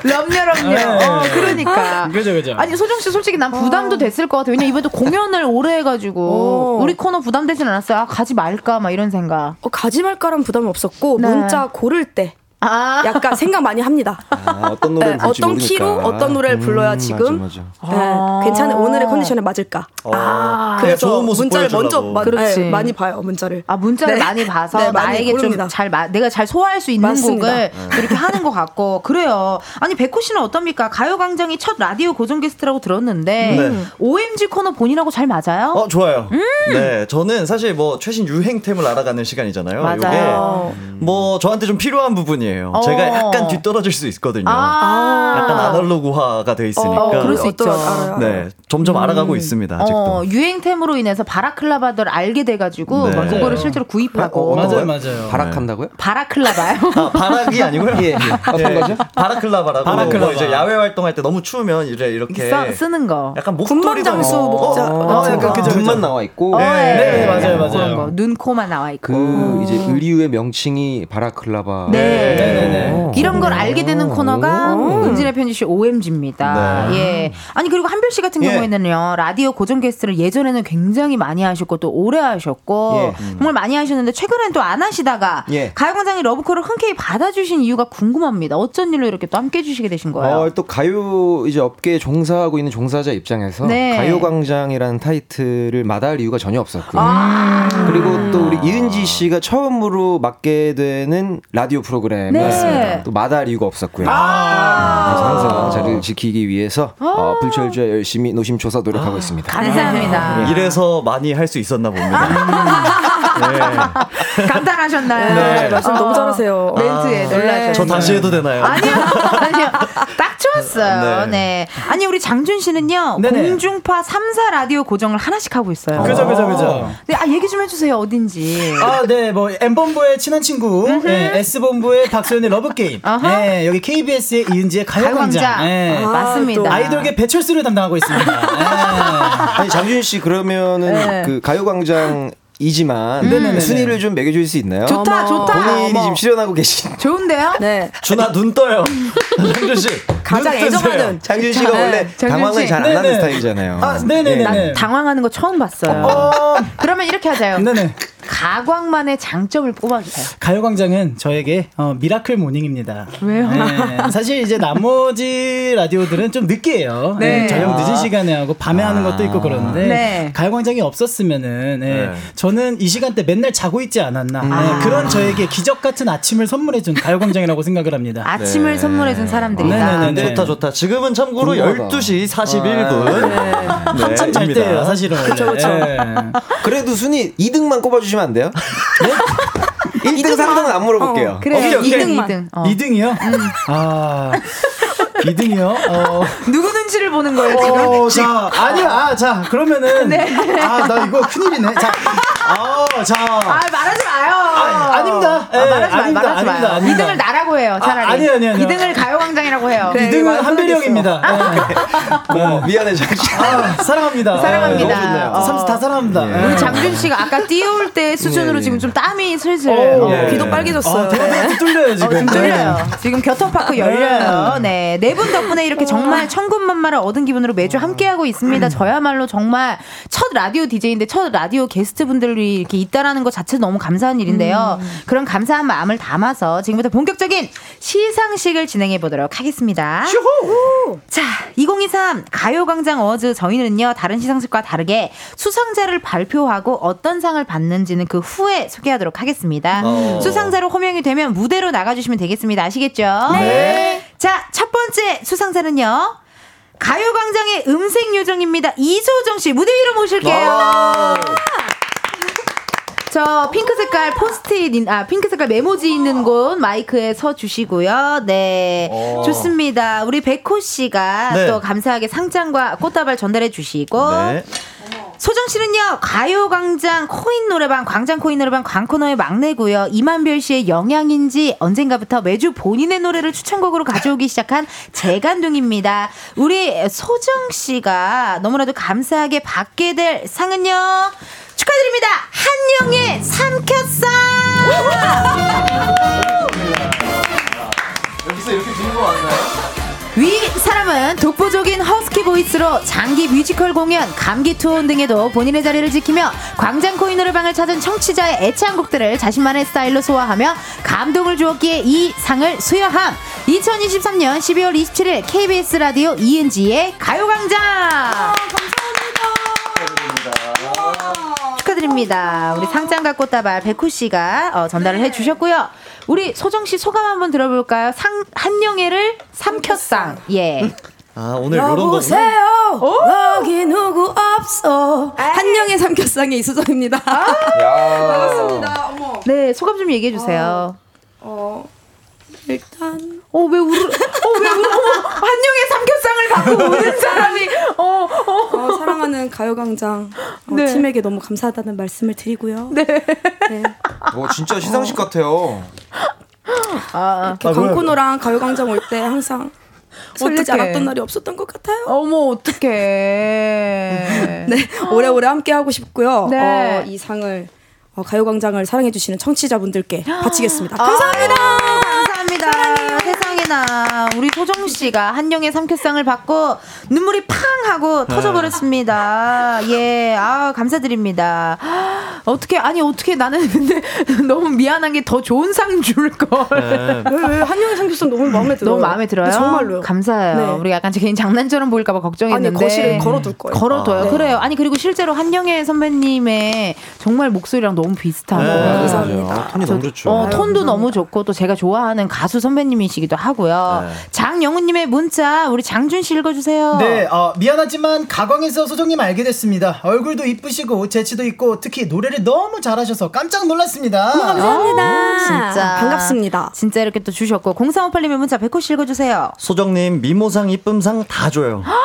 럼요 럼요. 네. 어, 그러니까. 그죠 그죠. 아니 소정 씨 솔직히 난 부담도 됐을 것 같아. 왜냐 면 이번에 또 공연을 오래 해가지고 오. 우리 코너 부담되진 않았어요. 아, 가지 말까 막 이런 생각. 어, 가지 말까란 부담은 없었고 네. 문자 고를 때 아. 약간 생각 많이 합니다. 아, 어떤 노래를 네, 어떤 모르니까. 키로 어떤 노래를 불러야 지금 맞아, 맞아. 아. 네, 괜찮은 오늘의 컨디션에 맞을까? 아, 그래서 좋은 모습 문자를 먼저 보여주려고. 마, 그렇지. 네, 많이 봐요 문자를. 아 문자를 네. 많이 봐서 네, 많이 나에게. 좀 잘 내가 잘 소화할 수 있는 맞습니다. 곡을 이렇게 하는 것 같고 그래요. 아니 백호 씨는 어떻습니까? 가요광장이 첫 라디오 고정 게스트라고 들었는데 네. OMG 코너 본인하고 잘 맞아요? 어 좋아요. 음. 네, 저는 사실 뭐 최신 유행템을 알아가는 시간이잖아요. 맞아요. 이게 뭐 저한테 좀 필요한 부분이에요. 어. 제가 약간 뒤떨어질 수 있거든요. 아, 약간 아날로그화가 돼 있으니까. 어, 그럴 수 있죠. 네, 점점 알아가고 있습니다. 아직도. 어, 유행템으로 인해서 바라클라바들 알게 돼가지고 네. 막 그거를 실제로 구입하고 어, 맞아요 거요? 맞아요. 바락한다고요? 바라클라바요. 아, 바락이 아니고요. 예, 예. 어떤 거죠? 바라클라바라고. 바라클라바. 뭐 이제 야외 활동할 때 너무 추우면 이제 이렇게 써, 쓰는 거. 약간 목도리도 군밤장수 어, 목자 어, 어, 약간 그죠, 그죠. 눈만 나와 있고 어, 네, 예. 네, 맞아요, 맞아요. 눈, 코만 나와 있고. 그 이제 의류의 명칭이 바라클라바. 네. 이런 걸 알게 되는 코너가 은지의 편지쇼 OMG입니다. 네. 예. 아니, 그리고 한별 씨 같은 예. 경우에는요, 라디오 고정 게스트를 예전에는 굉장히 많이 하셨고, 또 오래 하셨고, 예. 정말 많이 하셨는데, 최근엔 또 안 하시다가, 예. 가요광장의 러브콜을 흔쾌히 받아주신 이유가 궁금합니다. 어쩐 일로 이렇게 또 함께 해주시게 되신 거예요? 어, 또 가요 이제 업계에 종사하고 있는 종사자 입장에서 네. 가요광장이라는 타이틀을 마다할 이유가 전혀 없었고요. 아. 그리고 또 우리 이은지 씨가 처음으로 맡게 되는 라디오 프로그램 네. 또 마다할 이유가 없었고요. 아. 그래서 항상 자리를 지키기 위해서 어, 불철주야 열심히 노심초사 노력하고 있습니다. 감사합니다. 이래서 많이 할 수 있었나 봅니다. 네. 감탄하셨나요? 네, 말씀 너무 잘하세요. 멘트에 놀라셨어요. 저 다시 해도 되나요? 아니요, 아니요. 딱 좋았어요. 네. 네. 아니, 우리 장준 씨는요, 네네. 공중파 3사 라디오 고정을 하나씩 하고 있어요. 그죠, 그죠, 그죠. 네, 아, 얘기 좀 해주세요. 어딘지. 아, 네, 뭐, M본부의 친한 친구, 네, S본부의 박소연의 러브 게임, 어허. 네, 여기 KBS의 이은지의 가요광장, 가요광장. 네. 아, 맞습니다. 아이돌계 배철수를 담당하고 있습니다. 네. 아니 장준 씨 그러면은 네. 그 가요광장 이지만 네네네네. 순위를 좀 매겨줄 수 있나요? 좋다, 좋다. 본인이 어머. 지금 출연하고 계신 좋은데요? 네. 준아 눈 떠요. 장준 씨. 가장. 애정하는 장준 씨가 자, 원래 장준 당황을 씨. 잘안 하는. 스타일이잖아요. 아, 네네네네. 난 당황하는 거 처음 봤어요. 어, 그러면 이렇게 하자요. 네네. 가광만의 장점을 뽑아주세요. 가요광장은 저에게 어, miracle morning입니다. 왜요? 네, 사실 이제 나머지 라디오들은 좀 늦게 해요. 네. 네, 저녁 늦은 시간에 하고 밤에 하는 것도 있고 그러는데 네. 가요광장이 없었으면은 네, 네. 저는 이 시간대 맨날 자고 있지 않았나. 네, 그런 저에게 기적 같은 아침을 선물해준 가요광장이라고 생각을 합니다. 아침을 네. 선물해준 사람들이다. 네네네. 좋다 좋다. 지금은 참고로 궁금하다. 12시 41분. 네. 한참 잘. 때예요, 사실은. 그렇죠, 그렇죠. 그래도 순위 2등만 꼽아주시 면 안 돼요? 네? 1등, 3등은 안 물어볼게요. 그래요. 오케이, 오케이. 2등, 2등. 어. 2등 이요? 아. 2등이요? 어. 누구 눈치를 보는 거예요, 지금? 어, 자, 아니야. 아, 자, 그러면은. 아, 나 이거 큰일이네. 자, 아, 자. 아, 말하지 마요. 아, 아닙니다. 예, 아, 말하지 마요. 아 닙니다, 말하지 아닙니다, 마요. 아닙니다. 2등을 나라고 해요, 차라리. 아, 아니요, 아니요, 아니요. 2등을 가요광장이라고 해요. 그래. 2등은 많이 한별이 형입니다. 어, 미안해, 장준 씨. 아, 사랑합니다. 사랑합니다. 너무 좋네요. 어. 다 사랑합니다. 예. 우리 장준 씨가 아까 뛰어올 때 수준으로 예, 예. 지금 좀 땀이 슬슬 어, 어, 예. 귀도 빨개졌어요. 아, 대박이 뚫려요, 지금. 어, 지금 뚫려요. 지금 교통파크 열려요. 네. 네 분 덕분에 이렇게 정말 천군만마를 얻은 기분으로 매주 함께하고 있습니다. 저야말로 정말 첫 라디오 DJ인데 첫 라디오 게스트 분들 이 이렇게 있다라는 것 자체도 너무 감사한 일인데요. 그런 감사한 마음을 담아서 지금부터 본격적인 시상식을 진행해 보도록 하겠습니다. 자, 2023 가요광장 어워즈 저희는요, 다른 시상식과 다르게 수상자를 발표하고 어떤 상을 받는지는 그 후에 소개하도록 하겠습니다. 어. 수상자로 호명이 되면 무대로 나가주시면 되겠습니다. 아시겠죠? 네. 자, 첫 번째 수상자는요, 가요광장의 음색 요정입니다. 이소정 씨, 무대 위로 모실게요. 저 핑크 색깔 포스트잇 인- 아 핑크 색깔 메모지 있는 곳 마이크에 서 주시고요. 네. 어. 좋습니다. 우리 백호 씨가 네. 또 감사하게 상장과 꽃다발 전달해 주시고 네. 소정 씨는요 가요광장 코인 노래방 광장 코인 노래방 광코너의 막내고요. 임한별 씨의 영향인지 언젠가부터 매주 본인의 노래를 추천곡으로 가져오기 시작한 재간둥입니다. 우리 소정 씨가 너무나도 감사하게 받게 될 상은요 축하드립니다. 한영의 삼켰어! 여기서 이렇게 주는 거 맞나요? 위 사람은 독보적인 husky voice로 장기 뮤지컬 공연, 감기 투혼 등에도 본인의 자리를 지키며 광장 코인 노래방을 찾은 청취자의 애창곡들을 자신만의 스타일로 소화하며 감동을 주었기에 이 상을 수여함. 2023년 12월 27일 KBS 라디오 이은지의 가요광장. 축하드립니다. 우리 상장과 꽃다발 백호 씨가 어, 전달을 해주셨고요. 우리 소정 씨 소감 한번 들어볼까요? 상 한영애를 삼켰상. 예. 아, 오늘 이런 거. 여보세요. 여기 누구 없어. 한영의 삼겹상의 이수정입니다. 야. 반갑습니다. 어머. 네 소감 좀 얘기해 주세요. 어, 일단 어 왜 울어? 어 왜 울어? 어머, 한영애 삼겹상을 갖고 우는 사람이 어 어. 어, 사랑하는 가요광장 어, 네. 팀에게 너무 감사하다는 말씀을 드리고요. 네. 어, 진짜 시상식 같아요. 아, 이렇게 광코노랑 가요광장 올 때 항상 설레지 어떡해. 않았던 날이 없었던 것 같아요. 어머 어떡해. 네, 오래오래 함께 하고 싶고요. 네. 어, 이 상을 어, 가요광장을 사랑해주시는 청취자분들께 바치겠습니다. 감사합니다. 감사합니다. 소정 씨가 한영의 삼겹상을 받고 눈물이 팡 하고 네. 터져버렸습니다. 예, 아 감사드립니다. 어떻게 아니 어떻게 나는 근데 너무 미안한 게 더 좋은 상 줄 걸. 네. 왜, 왜 한영의 삼겹살 너무 마음에 들어요. 너무 마음에 들어요. 정말로요. 감사해요. 네. 우리 약간 제 개인 장난처럼 보일까 봐 걱정했는데 아니, 거실에 걸어둘 거예요. 걸어둬요. 아. 네. 그래요. 아니 그리고 실제로 한영애 선배님의 정말 목소리랑 너무 비슷하고 네, 감사합니다. 톤이 너무 좋죠. 어, 아유, 톤도 감사합니다. 너무 좋고 또 제가 좋아하는 가수 선배님이시기도 하고 요. 네. 장영우님의 문자 우리 장준 씨 읽어주세요. 네, 어, 미안하지만 가광에서 소정님 알게 됐습니다. 얼굴도 이쁘시고 재치도 있고 특히 노래를 너무 잘하셔서 깜짝 놀랐습니다. 감사합니다. 진짜 반갑습니다. 진짜 이렇게 또 주셨고 0358님의 문자 백호 씨 읽어주세요. 소정님 미모상 이쁨상 다 줘요.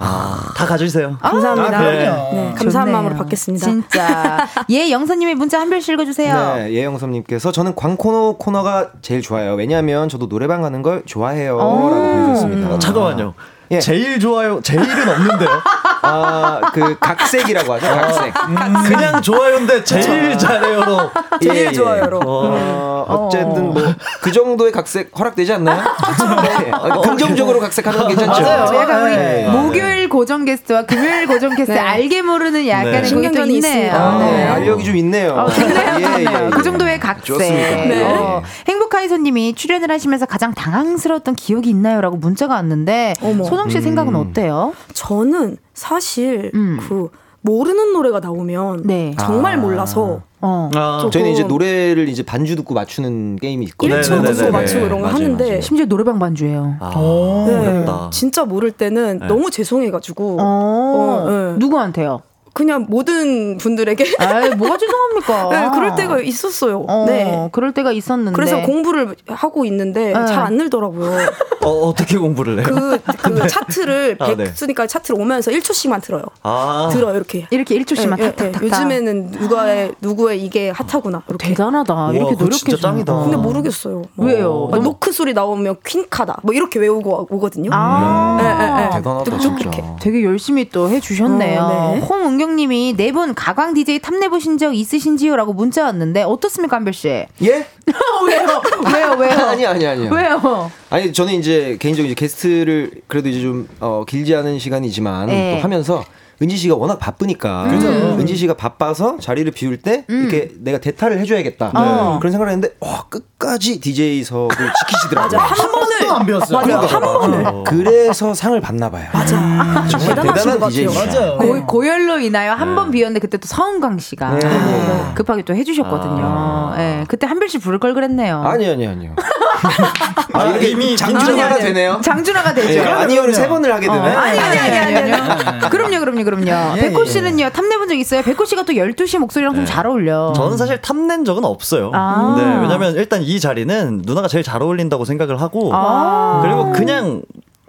아, 다 가져주세요. 감사합니다. 아, 네, 그럼요. 감사한 좋네요. 마음으로 받겠습니다. 진짜 예 영선님의 문자 한 별씩 읽어주세요. 네, 예영섭님께서 저는 광코너 코너가 제일 좋아요. 왜냐하면 저도 노래방 가는 걸 좋아해요.라고 보내주셨습니다. 아, 잠깐만요. 예. 제일 좋아요. 제일은 없는데요. 아, 그 각색이라고 하죠. 각색. 그냥 좋아요인데 제일 잘해요로. 예, 제일 예. 좋아요로. 어, 어쨌든 뭐 그 정도의 각색 허락되지 않나요? 네. 어, 긍정적으로 각색하는 건 괜찮죠. 맞아요. 약간 우리 네. 목요일 고정 게스트와 금요일 고정 게스트 네. 알게 모르는 약간의 네. 또 신경전이 있네요. 아, 네. 알력이 좀 있네요. 어, 좋네요, 예. 예, 예. 그 정도의 각색. 좋습니다. 네. 어, 행복하이소님이 출연을 하시면서 가장 당황스러웠던 기억이 있나요?라고 문자가 왔는데. 소정 씨 생각은 어때요? 저는 사실 음. 그 모르는 노래가 나오면 네. 정말 아. 몰라서 어. 아, 좀- 저희는 이제 노래를 이제 반주 듣고 맞추는 게임이 있거든요. 네, 1초 네, 네, 듣고 네, 맞추고 네. 이런 거 맞아요, 하는데 맞아요. 심지어 노래방 반주예요. 아, 오. 네, 어렵다. 진짜 모를 때는 너무 죄송해가지고 어. 어, 네. 누구한테요? 그냥 모든 분들에게 아이, 뭐가 죄송합니까? 네, 그럴 때가 있었어요. 어, 네. 그럴 때가 있었는데. 그래서 공부를 하고 있는데 네. 잘안 늘더라고요. 어, 어떻게 공부를 해요? 그, 그 차트를 아, 네. 100수니까 차트를 오면서 1초씩만 들어요. 아, 들어요, 이렇게. 이렇게 1초씩만 예, 예, 탁탁탁. 예. 요즘에는 누가의 누구의 이게 핫하구나. 이렇게. 대단하다. 이렇게 그거 진짜 노력해 짱이다. 근데 모르겠어요. 왜요? 아, 너무- 노크 소리 나오면 퀸카다. 뭐 이렇게 외우고 오거든요. 아, 예, 예, 예. 대단하다. 진짜. 되게 열심히 또 해주셨네요. 어, 네. 홍은경 님이 네 분 가광 DJ 탐내보신 적 있으신지요?라고 문자 왔는데 어떻습니까, 한별 씨? 예? 왜요? 왜요? 왜요? 아니 아니 아니요. 왜요? 아니 저는 이제 개인적으로 이제 게스트를 그래도 이제 좀 어, 길지 않은 시간이지만 네. 또 하면서 은지 씨가 워낙 바쁘니까 그죠. 은지 씨가 바빠서 자리를 비울 때 이렇게 내가 대타를 해줘야겠다 어. 그런 생각을 했는데 와 끝까지 DJ석을 지키시더라고요. 한 번을 안 배웠어요. 맞아, 한 번을. 어. 그래서 상을 받나 봐요. 맞아. 정말 대단하신 대단한 것 같아요. DJ입니다. 맞아요. 고, 고열로 인하여 한 번 비웠는데 그때 또 서은광 씨가 네. 급하게 또 해주셨거든요. 아. 예, 그때 한별 씨 부를 걸 그랬네요. 아니 아니 아니요. 아, 이렇 게 이미 장준이 하나 되네요. 장준하가 되죠. 예, 아니요를 세 번을 하게 되네. 아니 아니 아니 아니 아니. 그럼요 그럼요 그럼요. 예, 백호 예. 씨는요 탐내본 적 있어요? 백호 씨가 또 12시 목소리랑 좀 잘 어울려. 저는 사실 탐낸 적은 없어요. 아. 네, 왜냐면 일단 이 자리는 누나가 제일 잘 어울린다고 생각을 하고 아. 그리고 그냥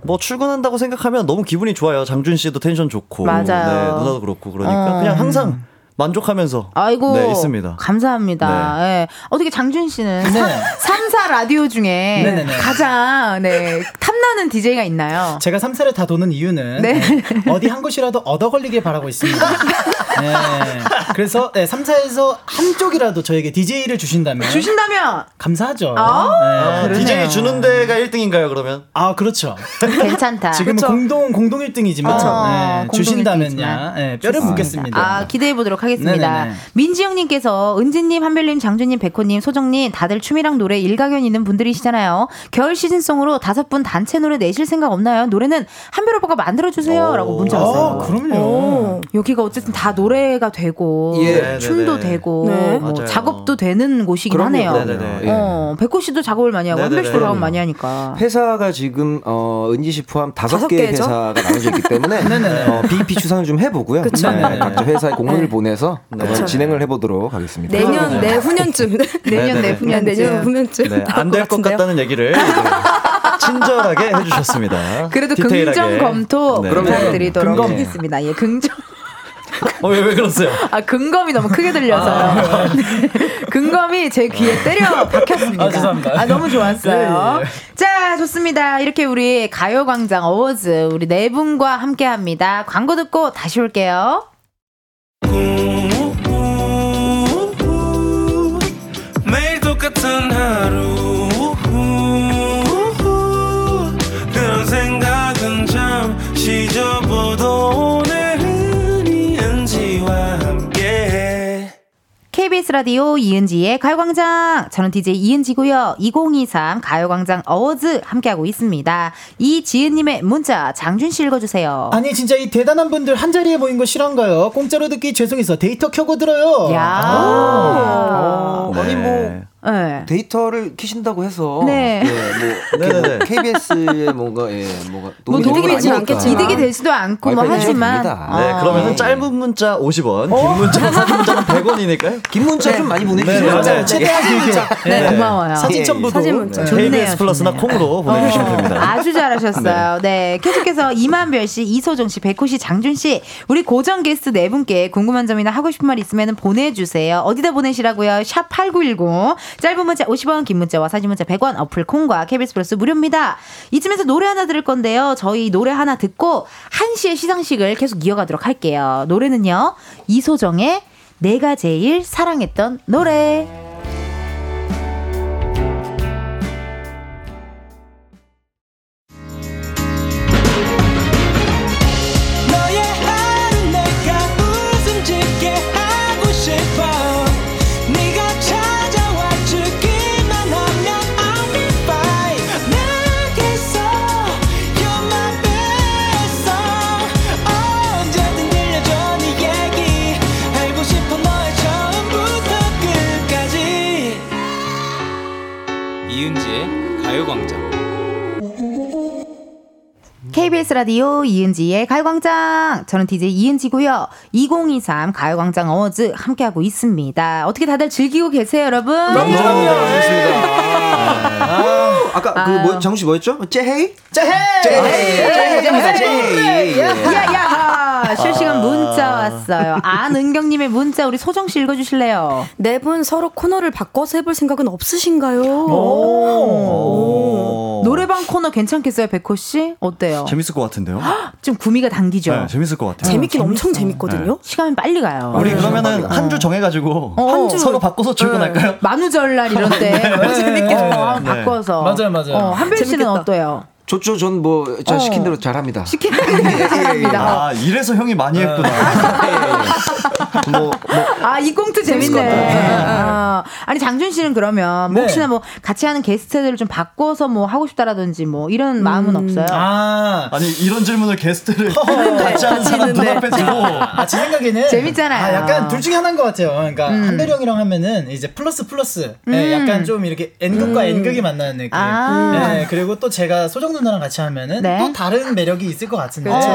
뭐 출근한다고 생각하면 너무 기분이 좋아요. 장준 씨도 텐션 좋고, 맞아요. 네, 누나도 그렇고 그러니까 어. 그냥 항상 만족하면서 아이고 네, 있습니다. 감사합니다. 예. 어떻게 장준 씨는 네. 3, 4 라디오 중에 네네네. 가장 네, 탐나는 DJ가 있나요? 제가 3사를 다 도는 이유는 네. 네, 어디 한 곳이라도 얻어 걸리길 바라고 있습니다. 네. 그래서 네, 3사에서 한쪽이라도 저에게 DJ를 주신다면 주신다면 감사하죠. 아, 네. DJ 주는 데가 1등인가요, 그러면? 아, 그렇죠. 괜찮다. 지금은 그쵸. 공동 공동 1등이지만 그쵸. 네, 공동 주신다면야 일등이지만. 네, 뼈를 묻겠습니다. 아, 기대해 보도록 하겠습니다. 네네네. 민지영님께서 은지님, 한별님, 장준님, 백호님, 소정님 다들 춤이랑 노래 일가견 있는 분들이시잖아요. 겨울 시즌송으로 다섯 분 단체 노래 내실 생각 없나요? 노래는 한별 오빠가 만들어 주세요라고 문자 왔어요. 아, 그럼요. 오. 여기가 어쨌든 다 노래가 되고 예. 춤도 네네네. 되고 네. 뭐. 작업도 되는 곳이긴 그럼요. 하네요. 네네네. 예. 어, 백호 씨도 작업을 많이 하고 한별 씨도. 작업 많이 하니까. 회사가 지금 어, 은지 씨 포함 다섯 개죠? 회사가 나눠져 있기 때문에 어, BEP 추산을 좀 해보고요. 네, 각자 회사에 공문을 네. 보내서 네. 한번 진행을 해보도록 하겠습니다. 내년 내후년쯤 내년 네네네. 내후년 내년 후년쯤 네, 안될 것 같다는 얘기를 네, 친절하게 해주셨습니다. 그래도 디테일하게. 긍정 검토 네. 부탁드리도록. 하겠습니다. 예, 긍정. 어, 왜, 왜 그러세요? 아, 근검이 너무 크게 들려서요. 네. 근검이 제 귀에 때려 박혔습니다. 아, 죄송합니다. 아, 너무 좋았어요. 네, 자, 좋습니다. 이렇게 우리 가요광장 어워즈, 우리 네 분과 함께 합니다. 광고 듣고 다시 올게요. 매일 똑같은 하루 KBS 라디오 이은지의 가요광장. 저는 DJ 이은지고요. 2023 가요광장 어워즈 함께하고 있습니다. 이지은님의 문자 장준 씨 읽어주세요. 아니 진짜 이 대단한 분들 한 자리에 모인 거 실한가요? 공짜로 듣기 죄송해서 데이터 켜고 들어요. 야. 어, 아니 뭐 네. 데이터를 키신다고 해서 네. 예, 뭐, 네네네. 뭐 KBS에 뭔가 예, 뭐가 뭐 도움이 도움이 되는 되지 건 않겠지. 이득이 되지도 않고 뭐 하지만. 됩니다. 네, 어. 그러면은 짧은 문자 50원, 긴 문자, 사진 문자는 100원이니까요. 긴 문자 좀 많이 보내주세요. 네. 네. 최대한 길게. 네, 고마워요. 사진 첨부도. 사진 문자. 좋네요, KBS 플러스나 좋네요. 콩으로 보내주시면 됩니다. 아주 잘하셨어요. 네. 계속해서 임한별 씨, 이소정 씨, 백호 씨, 장준 씨, 우리 고정 게스트 네 분께 궁금한 점이나 하고 싶은 말 있으면 보내주세요. 어디다 보내시라고요? 샵 8910. 짧은 문자 50원, 긴 문자와 사진 문자 100원, 어플 콩과 KBS 플러스 무료입니다. 이쯤에서 노래 하나 들을 건데요. 저희 노래 하나 듣고 1시의 시상식을 계속 이어가도록 할게요. 노래는요. 이소정의 내가 제일 사랑했던 노래. KBS 라디오 이은지의 가요광장. 저는 DJ 이은지고요. 2023 가요광장 어워즈 함께하고 있습니다. 어떻게 다들 즐기고 계세요, 여러분? 너무 좋습니다. 아, 아까 그 아. 뭐, 장우 씨 뭐였죠? 째헤이? 짜해. 째헤이. 째헤이. 째헤이. 야야 하 실시간 문자 왔어요. 안은경님의 문자 우리 소정 씨 읽어주실래요? 네 분 서로 코너를 바꿔서 해볼 생각은 없으신가요? 오. 노래방 코너 괜찮겠어요, 백호 씨? 어때요? 재밌을 것 같은데요? 좀 구미가 당기죠. 네, 재밌을 것 같아요. 재밌긴 엄청 재밌거든요. 시간이 빨리 가요. 우리 그러면은 한 주 정해가지고 어. 한 주. 서로 바꿔서 출근할까요? 만우절날 이런 때 재밌겠어. 네. 바꿔서. 맞아요, 맞아요. 어, 한별 씨는 재밌겠다. 어때요? 좋죠. 전 뭐저 어. 시킨 대로 잘합니다. 시키는 잘합니다. 아, 이래서 형이 많이 했구나. 뭐, 뭐 아, 이 꽁트 재밌네. 아, 아니, 장준 씨는 그러면 뭐 네. 혹시나 뭐 같이 하는 게스트들을 좀 바꿔서 뭐 하고 싶다라든지 뭐 이런 마음은 없어요. 아. 아니, 이런 질문을 게스트를 같이 하는 사람 눈앞에 두고. 아, 제 생각에는 재밌잖아요. 아, 약간 둘 중에 하나인 것 같아요. 그러니까 음. 한별이 형이랑 하면은 이제 플러스 플러스. 예, 약간 좀 이렇게 N극과 N극이 만나는 느낌. 음. 아. 예, 그리고 또 제가 소정 누나랑 같이 하면은 네. 또 다른 매력이 있을 것 같은데. 그쵸.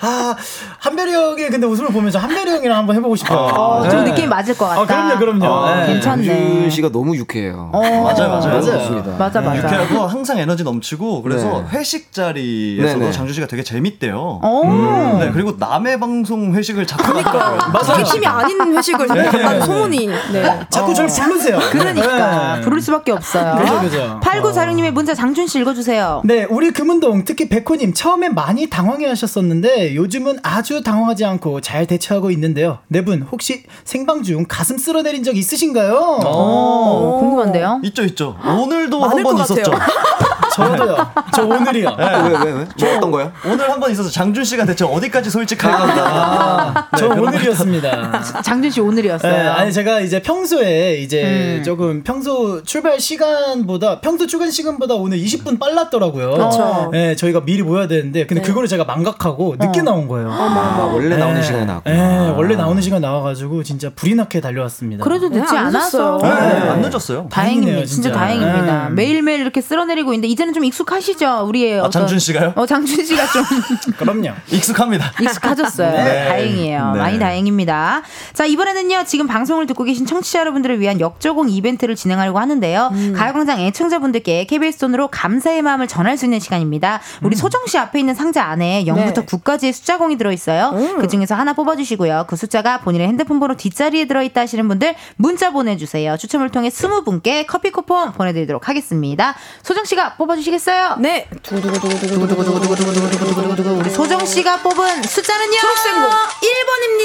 아, 한별이 형이 근데 웃음을 보면서 한별이 형이랑 한번 해보고 싶어요. 어, 좀 네. 느낌이 맞을 것 같다. 아, 그럼요, 그럼요. 어, 네. 괜찮네. 장준 씨가 너무 유쾌해요. 어. 맞아요, 맞아요. 좋습니다. 맞아, 맞아. 유쾌하고 항상 에너지 넘치고 그래서 네. 회식 자리에서도 네네. 장준 씨가 되게 재밌대요. 어. 네, 그리고 남의 방송 회식을 자꾸 가더라고요. 맞아요. 팀이 아닌 회식을 갔다는 소문이. 네. 자꾸 저를 부르세요. 그러니까 네. 부를 수밖에 없어요. 그죠, 그죠. 8946님의 문자 장준 씨 읽어주세요. 네, 우리 금운동 특히 백호님 처음엔 많이 당황해하셨었는데 요즘은 아주 당황하지 않고 잘 대처하고 있는데요. 네 분 혹시 생방 중 가슴 쓸어내린 적 있으신가요? 어, 궁금한데요? 있죠, 있죠. 오늘도 한 번. 있었죠. 저도요. 저 오늘이요. 왜, 왜, 왜? 저 어떤 거요? 오늘 한 번 있어서 장준 씨가 대체 어디까지 솔직할 건가. 아, 저 오늘이었습니다. 장준 씨 오늘이었어요. 네, 아니 제가 이제 평소에 이제 음. 조금 평소 출발 시간보다 평소 출근 시간보다 오늘 20분 빨랐더라고요. 그렇죠. 네, 저희가 미리 모여야 되는데 근데 그거를 제가 망각하고 늦게 나온 거예요. 아, 원래 나오는 네. 시간에 나왔구나. 네, 원래 나오는 시간 나와가지고 진짜 불이 나게 달려왔습니다. 그래도 늦지 네, 안 않았어. 늦었어요. 네, 네. 안 늦었어요. 다행입니다. 진짜, 진짜. 다행입니다. 네. 매일매일 이렇게 쓸어내리고 있는데 이제는 좀 익숙하시죠? 우리의 아, 어떤 장준 씨가요? 어, 장준 씨가 좀 그럼요. 익숙합니다. 익숙하졌어요. 네. 다행이에요. 네. 많이 다행입니다. 자, 이번에는요, 지금 방송을 듣고 계신 청취자 여러분들을 위한 역조공 이벤트를 진행하려고 하는데요. 가요광장 애청자분들께 KBS 돈으로 감사의 마음을 전할 수 있는 시간입니다. 우리 소정 씨 앞에 있는 상자 안에 0부터 네. 9까지의 숫자 공이 들어있어요. 그 중에서 하나 뽑아주시고요. 그 숫자가 본인의 핸드폰 번호 뒷자리에 들어있다 하시는 분들 문자 보내주세요. 추첨을 통해 20분께 커피 쿠폰 보내드리도록 하겠습니다. 소정 씨가 뽑아 주시겠어요? 네. 두구두구두구두구두구두구두구두구두구 우리 소정 씨가 뽑은 숫자는요? 초록생고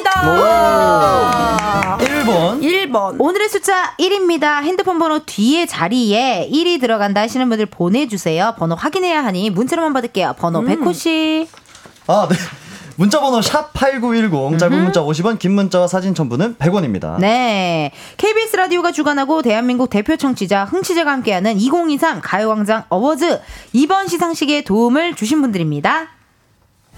1번입니다. 1번. 1번. 오늘의 숫자 1입니다. 핸드폰 번호 뒤에 자리에 1이 들어간다 하시는 분들 보내주세요. 번호 확인해야 하니 문자로만 받을게요. 번호 백호 씨. 아, 네. 문자번호 샵 8910 짧은 문자 50원 긴 문자와 사진 첨부는 100원입니다. 네. KBS 라디오가 주관하고 대한민국 대표 청취자 흥취자가 함께하는 2023 가요광장 어워즈 이번 시상식에 도움을 주신 분들입니다.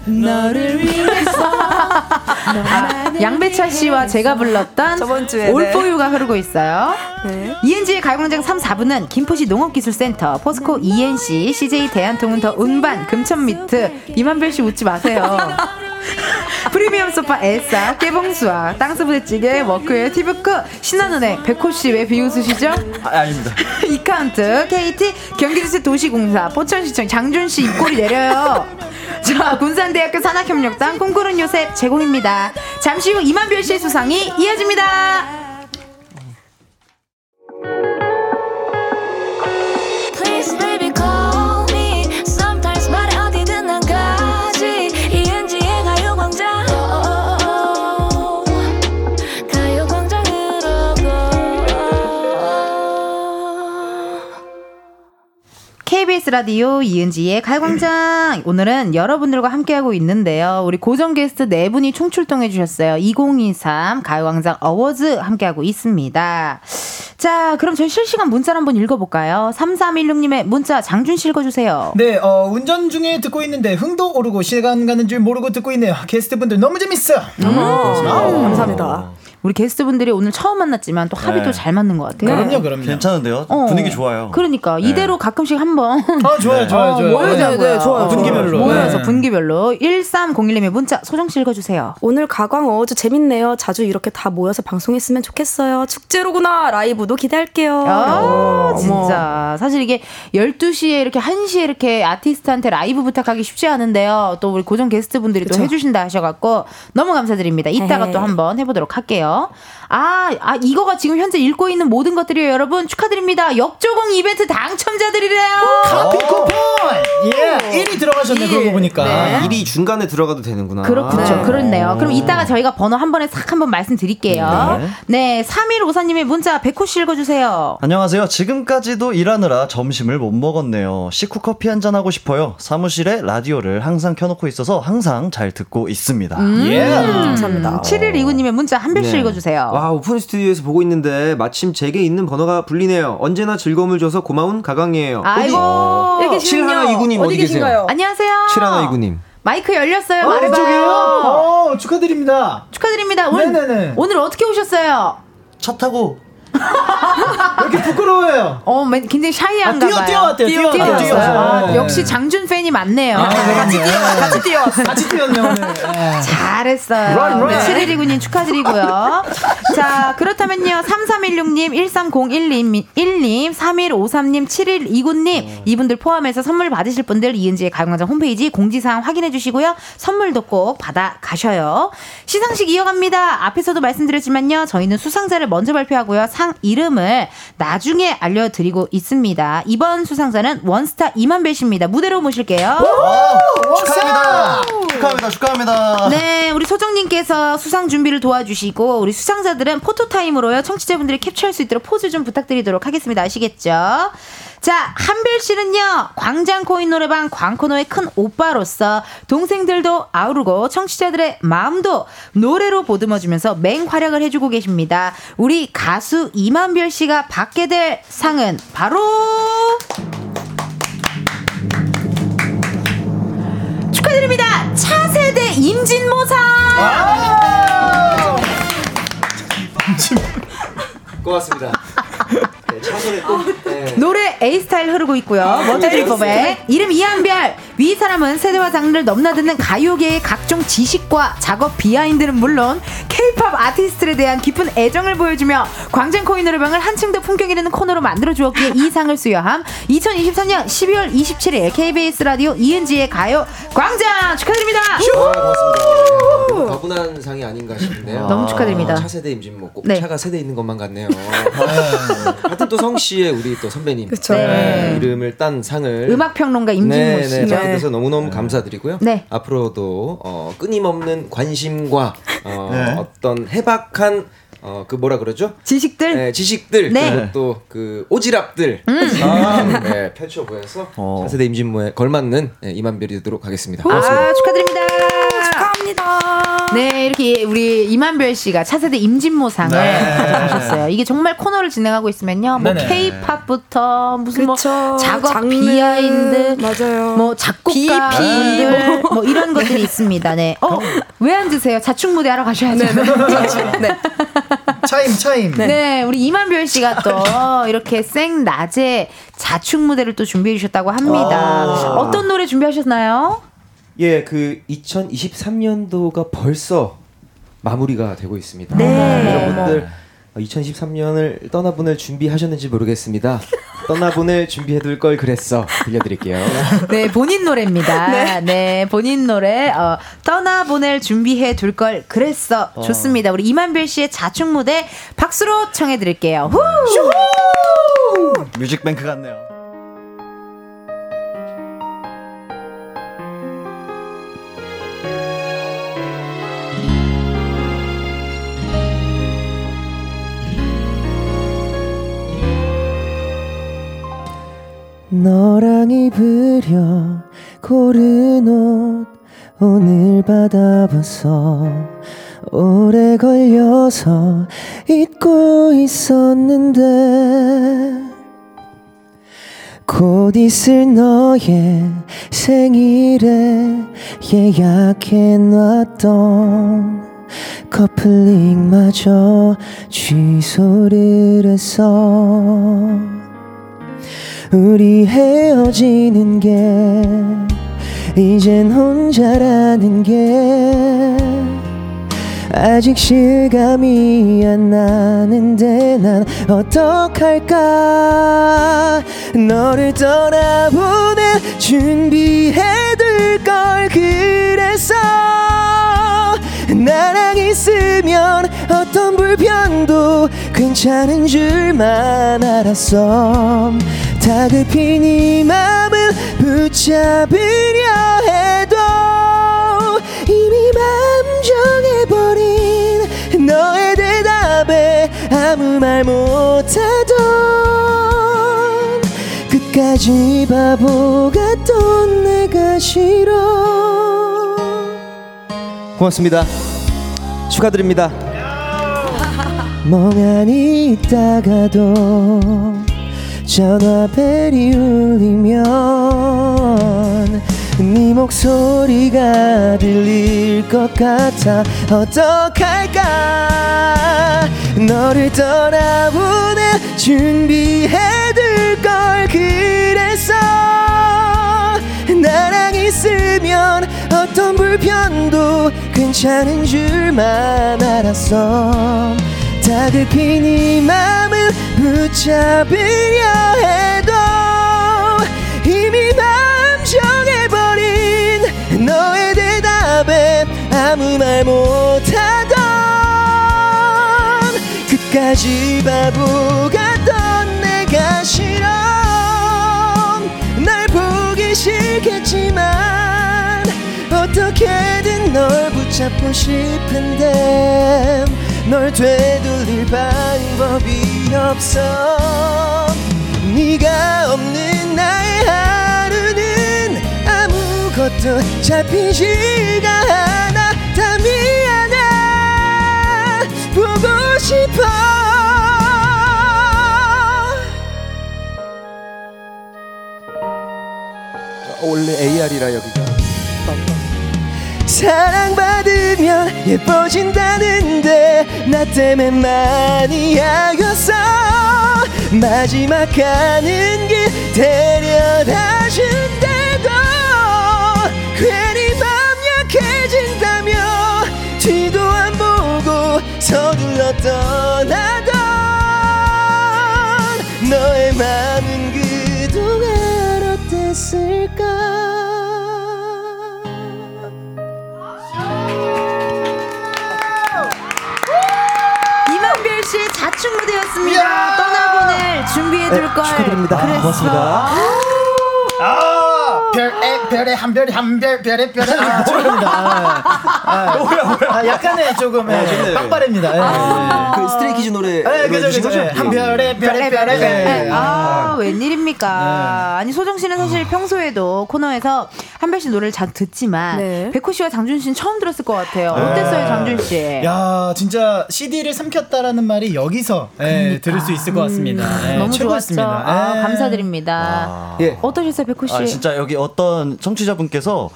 너를 위해서 아, 양배차 씨와 제가 불렀던 저번 주에, All 네. For You가 흐르고 있어요. 네. 이은지의 가요광장 3, 4부는 김포시 농업기술센터, 포스코 E&C, CJ 대한통운 더 운반, 금천미트, 임한별 씨 웃지 마세요. 프리미엄 소파 에싸, 깨봉수와 땅스부대찌개, 워크웨어, 티브크, 신한은행, 백호씨 왜 비웃으시죠? 아, 아닙니다. 이카운트, KT, 경기도시 도시공사, 포천시청, 장준씨 입꼬리 내려요. 자, 군산대학교 산학협력단, 꿈꾸는 요셉 제공입니다. 잠시 후 이만별 씨의 수상이 이어집니다. KBS 라디오 이은지의 가요광장. 오늘은 여러분들과 함께하고 있는데요. 우리 고정 게스트 네 분이 총출동해 주셨어요. 2023 가요광장 어워즈 함께하고 있습니다. 자, 그럼 저희 실시간 문자를 한번 읽어볼까요? 3316님의 문자 장준 씨 읽어주세요. 네, 어, 운전 중에 듣고 있는데 흥도 오르고 시간 가는 줄 모르고 듣고 있네요. 게스트분들 너무 재밌어. 아우, 감사합니다. 우리 게스트분들이 오늘 처음 만났지만 또 합이 네. 또잘 맞는 것 같아요. 그럼요, 그럼요. 괜찮은데요? 어. 분위기 좋아요. 그러니까 네. 이대로 가끔씩 한번 아, 좋아요, 좋아요, 어, 좋아요. 모여자고요. 네, 네, 좋아요. 분기별로. 모여서 네. 분기별로 1301님의 문자 소정 씨 읽어 주세요. 오늘 가광 어워즈 재밌네요. 자주 이렇게 다 모여서 방송했으면 좋겠어요. 축제로구나. 라이브도 기대할게요. 아, 어머. 진짜. 사실 이게 12시에 이렇게 1시에 이렇게 아티스트한테 라이브 부탁하기 쉽지 않은데요. 또 우리 고정 게스트분들이 또 그쵸. 해주신다 하셔갖고 너무 감사드립니다. 이따가 네. 또 한번 해보도록 할게요. 있고요. 아, 아, 이거가 지금 현재 읽고 있는 모든 것들이요. 여러분 축하드립니다. 역조공 이벤트 당첨자들이래요. 커피 쿠폰! 예, 1위 들어가셨네, 그러고 보니까. 네. 일이 중간에 들어가도 되는구나. 그렇군요. 네. 그렇네요. 그럼 이따가 저희가 번호 한 번에 싹 한번 말씀드릴게요. 네. 3154님의 문자 백호 씨 읽어주세요. 안녕하세요. 지금까지도 일하느라 점심을 못 먹었네요. 식후 커피 한 잔 하고 싶어요. 사무실에 라디오를 항상 켜놓고 있어서 항상 잘 듣고 있습니다. 예. 감사합니다. 7129님의 문자 한 별씩 네. 읽어주세요. 와 오픈 스튜디오에서 보고 있는데 마침 제게 있는 번호가 불리네요. 언제나 즐거움을 줘서 고마운 가강이에요. 아이고. 여기 계시군요. 7129님 어디 계세요? 안녕하세요. 7129님. 마이크 열렸어요. 어, 말해봐요. 어, 축하드립니다. 축하드립니다. 오늘, 네네네. 오늘 어떻게 오셨어요? 차 타고 왜 이렇게 부끄러워요? 어, 맨- 굉장히 샤이한가 아, 뛰어, 봐요. 뛰어왔대요. 뛰어, 뛰어왔어요. 뛰어. 아, 네. 역시 장준 팬이 많네요. 같이 뛰어, 같이 뛰어. 같이 뛰었네, 오늘. 예. 잘했어요. Run, run. 네, 7129님 축하드리고요. 자, 그렇다면요. 3316님, 1301님, 1님, 3153님, 7129님, 이분들 포함해서 선물 받으실 분들 이은지의 가요광장 홈페이지 공지사항 확인해 주시고요. 선물도 꼭 받아 가셔요. 시상식 이어갑니다. 앞에서도 말씀드렸지만요. 저희는 수상자를 먼저 발표하고요. 상 이름을 나중에 알려드리고 있습니다. 이번 수상자는 원스타 이만배 씨입니다. 무대로 모실게요. 축하합니다. 축하합니다. 축하합니다. 네, 우리 소정님께서 수상 준비를 도와주시고 우리 수상자들은 포토타임으로요 청취자분들이 캡처할 수 있도록 포즈 좀 부탁드리도록 하겠습니다. 아시겠죠? 자, 한별 씨는요 광장 코인 노래방 광코노의 큰 오빠로서 동생들도 아우르고 청취자들의 마음도 노래로 보듬어주면서 맹활약을 해주고 계십니다. 우리 가수 이만별 씨가 받게 될 상은 바로 축하드립니다. 차세대 임진모상. 고맙습니다. 네, 차선에 또 네. 노래 A 스타일 흐르고 있고요. 원투드리법에 이름 이한별. 위 사람은 세대와 장르를 넘나드는 가요계의 각종 지식과 작업 비하인드는 물론 K-팝 아티스트에 대한 깊은 애정을 보여주며 광장 코인 노래방을 한층 더 품격 있는 코너로 만들어 주었기에 이 상을 수여함. 2023년 12월 27일 KBS 라디오 이은지의 가요 광장 축하드립니다. 아, 고맙습니다. 너무 과분한 상이 아닌가 싶은데요. 너무 축하드립니다. 차 세대 임진모 꼭 네. 차가 세대 있는 것만 같네요. 하여튼 또 성씨의 우리 또 선배님 그쵸. 네, 네. 이름을 딴 상을 음악 평론가 임진모 네, 씨. 네, 저한테 돼서 너무너무 감사드리고요. 네. 앞으로도 어, 끊임없는 관심과 어, 네. 어떤 해박한 어, 그 뭐라 그러죠? 지식들 네, 지식들 네. 그리고 또 그 오지랖들 음. 네, 펼쳐 보여서 어. 차세대 임진모에 걸맞는 네, 이만별이 되도록 하겠습니다. 아, 축하드립니다. 네, 이렇게 우리 임한별 씨가 차세대 임진모상을 네. 가져가셨어요. 이게 정말 코너를 진행하고 있으면요. 뭐. 케이팝부터 무슨 뭐 그쵸. 작업 장르, 비하인드, 맞아요. 뭐 작곡가분들 뭐 이런 것들이 있습니다. 네. 어, 왜 앉으세요? 자축 무대 하러 가셔야죠. 네. 차임 차임. 네. 우리 임한별 씨가 또 이렇게 생 낮에 자축 무대를 또 준비해 주셨다고 합니다. 어떤 노래 준비하셨나요? 예, 그 2023년도가 벌써 마무리가 되고 있습니다. 네. 여러분들 2023년을 떠나보낼 준비하셨는지 모르겠습니다. 떠나보낼 준비해둘 걸 그랬어. 들려드릴게요. 네, 본인 노래입니다. 네, 본인 노래 어, 떠나보낼 준비해 둘 걸 그랬어. 좋습니다. 우리 이만별 씨의 자축 무대 박수로 청해 드릴게요. 후! 뮤직뱅크 같네요. 너랑 입으려 고른 옷 오늘 받아봤어 오래 걸려서 잊고 있었는데 곧 있을 너의 생일에 예약해놨던 커플링마저 취소를 했어 우리 헤어지는 게 이젠 혼자라는 게 아직 실감이 안 나는데 난 어떡할까? 너를 떠나보내 준비해둘 걸 그랬어 나랑 있으면 어떤 불편도 괜찮은 줄만 알았어 다급히 네 맘을 붙잡으려 해도 이미 맘 정해버린 너의 대답에 아무 말 못하던 끝까지 바보 같던 내가 싫어. 고맙습니다. 축하드립니다. 멍하니 있다가도 전화벨이 울리면 네 목소리가 들릴 것 같아. 어떡할까? 너를 떠나보내 준비해둘 걸 그랬어 나랑 있으면 어떤 불편도 괜찮은 줄만 알았어 다급히 네 맘을 붙잡으려 해도 이미 맘 정해버린 너의 대답에 아무 말 못하던 끝까지 바보 같던 내가 싫어. 날 보기 싫겠지만 어떻게든 널 붙잡고 싶은데 널 되돌릴 방법이 없어. 네가 없는 나의 하루는 아무것도 잡히지가 않아 다 미안해. 보고 싶어. 원래 AR이라 여기가 사랑받으면 예뻐진다는데 나 때문에 많이 아겼어. 마지막 가는 길 데려다 준대도 괜히 맘 약해진다며 뒤도 안 보고 서둘러 떠나던 너의 마음은 그동안 어땠을까 자축 무대였습니다. 떠나보낼 준비해둘 걸. 축하드립니다. 그랬어. 고맙습니다. 아, 별에 별에 한 별에 한별 별에 별에 아, 축하드립니다. 아, 아, 아, 약간의 조금 예, 빡빡입니다. 예. 그 스트레이키즈 노래 예, 그죠, 그죠. 예. 한 별에 별에 별에 예. 아, 웬일입니까? 아니, 소정 씨는 사실 평소에도 코너에서 한별 씨 노래를 자주 듣지만 네. 백호 씨와 장준 씨는 처음 들었을 것 같아요. 어땠어요, 장준 씨? 야, 진짜 CD를 삼켰다라는 말이 여기서 예, 들을 수 있을 것 같습니다. 예, 그러니까. 음, 너무 좋았죠. 최고였습니다. 아, 예. 감사드립니다. 예. 어떠셨어요, 백호 씨? 아, 진짜 여기 어떤 청취자분께서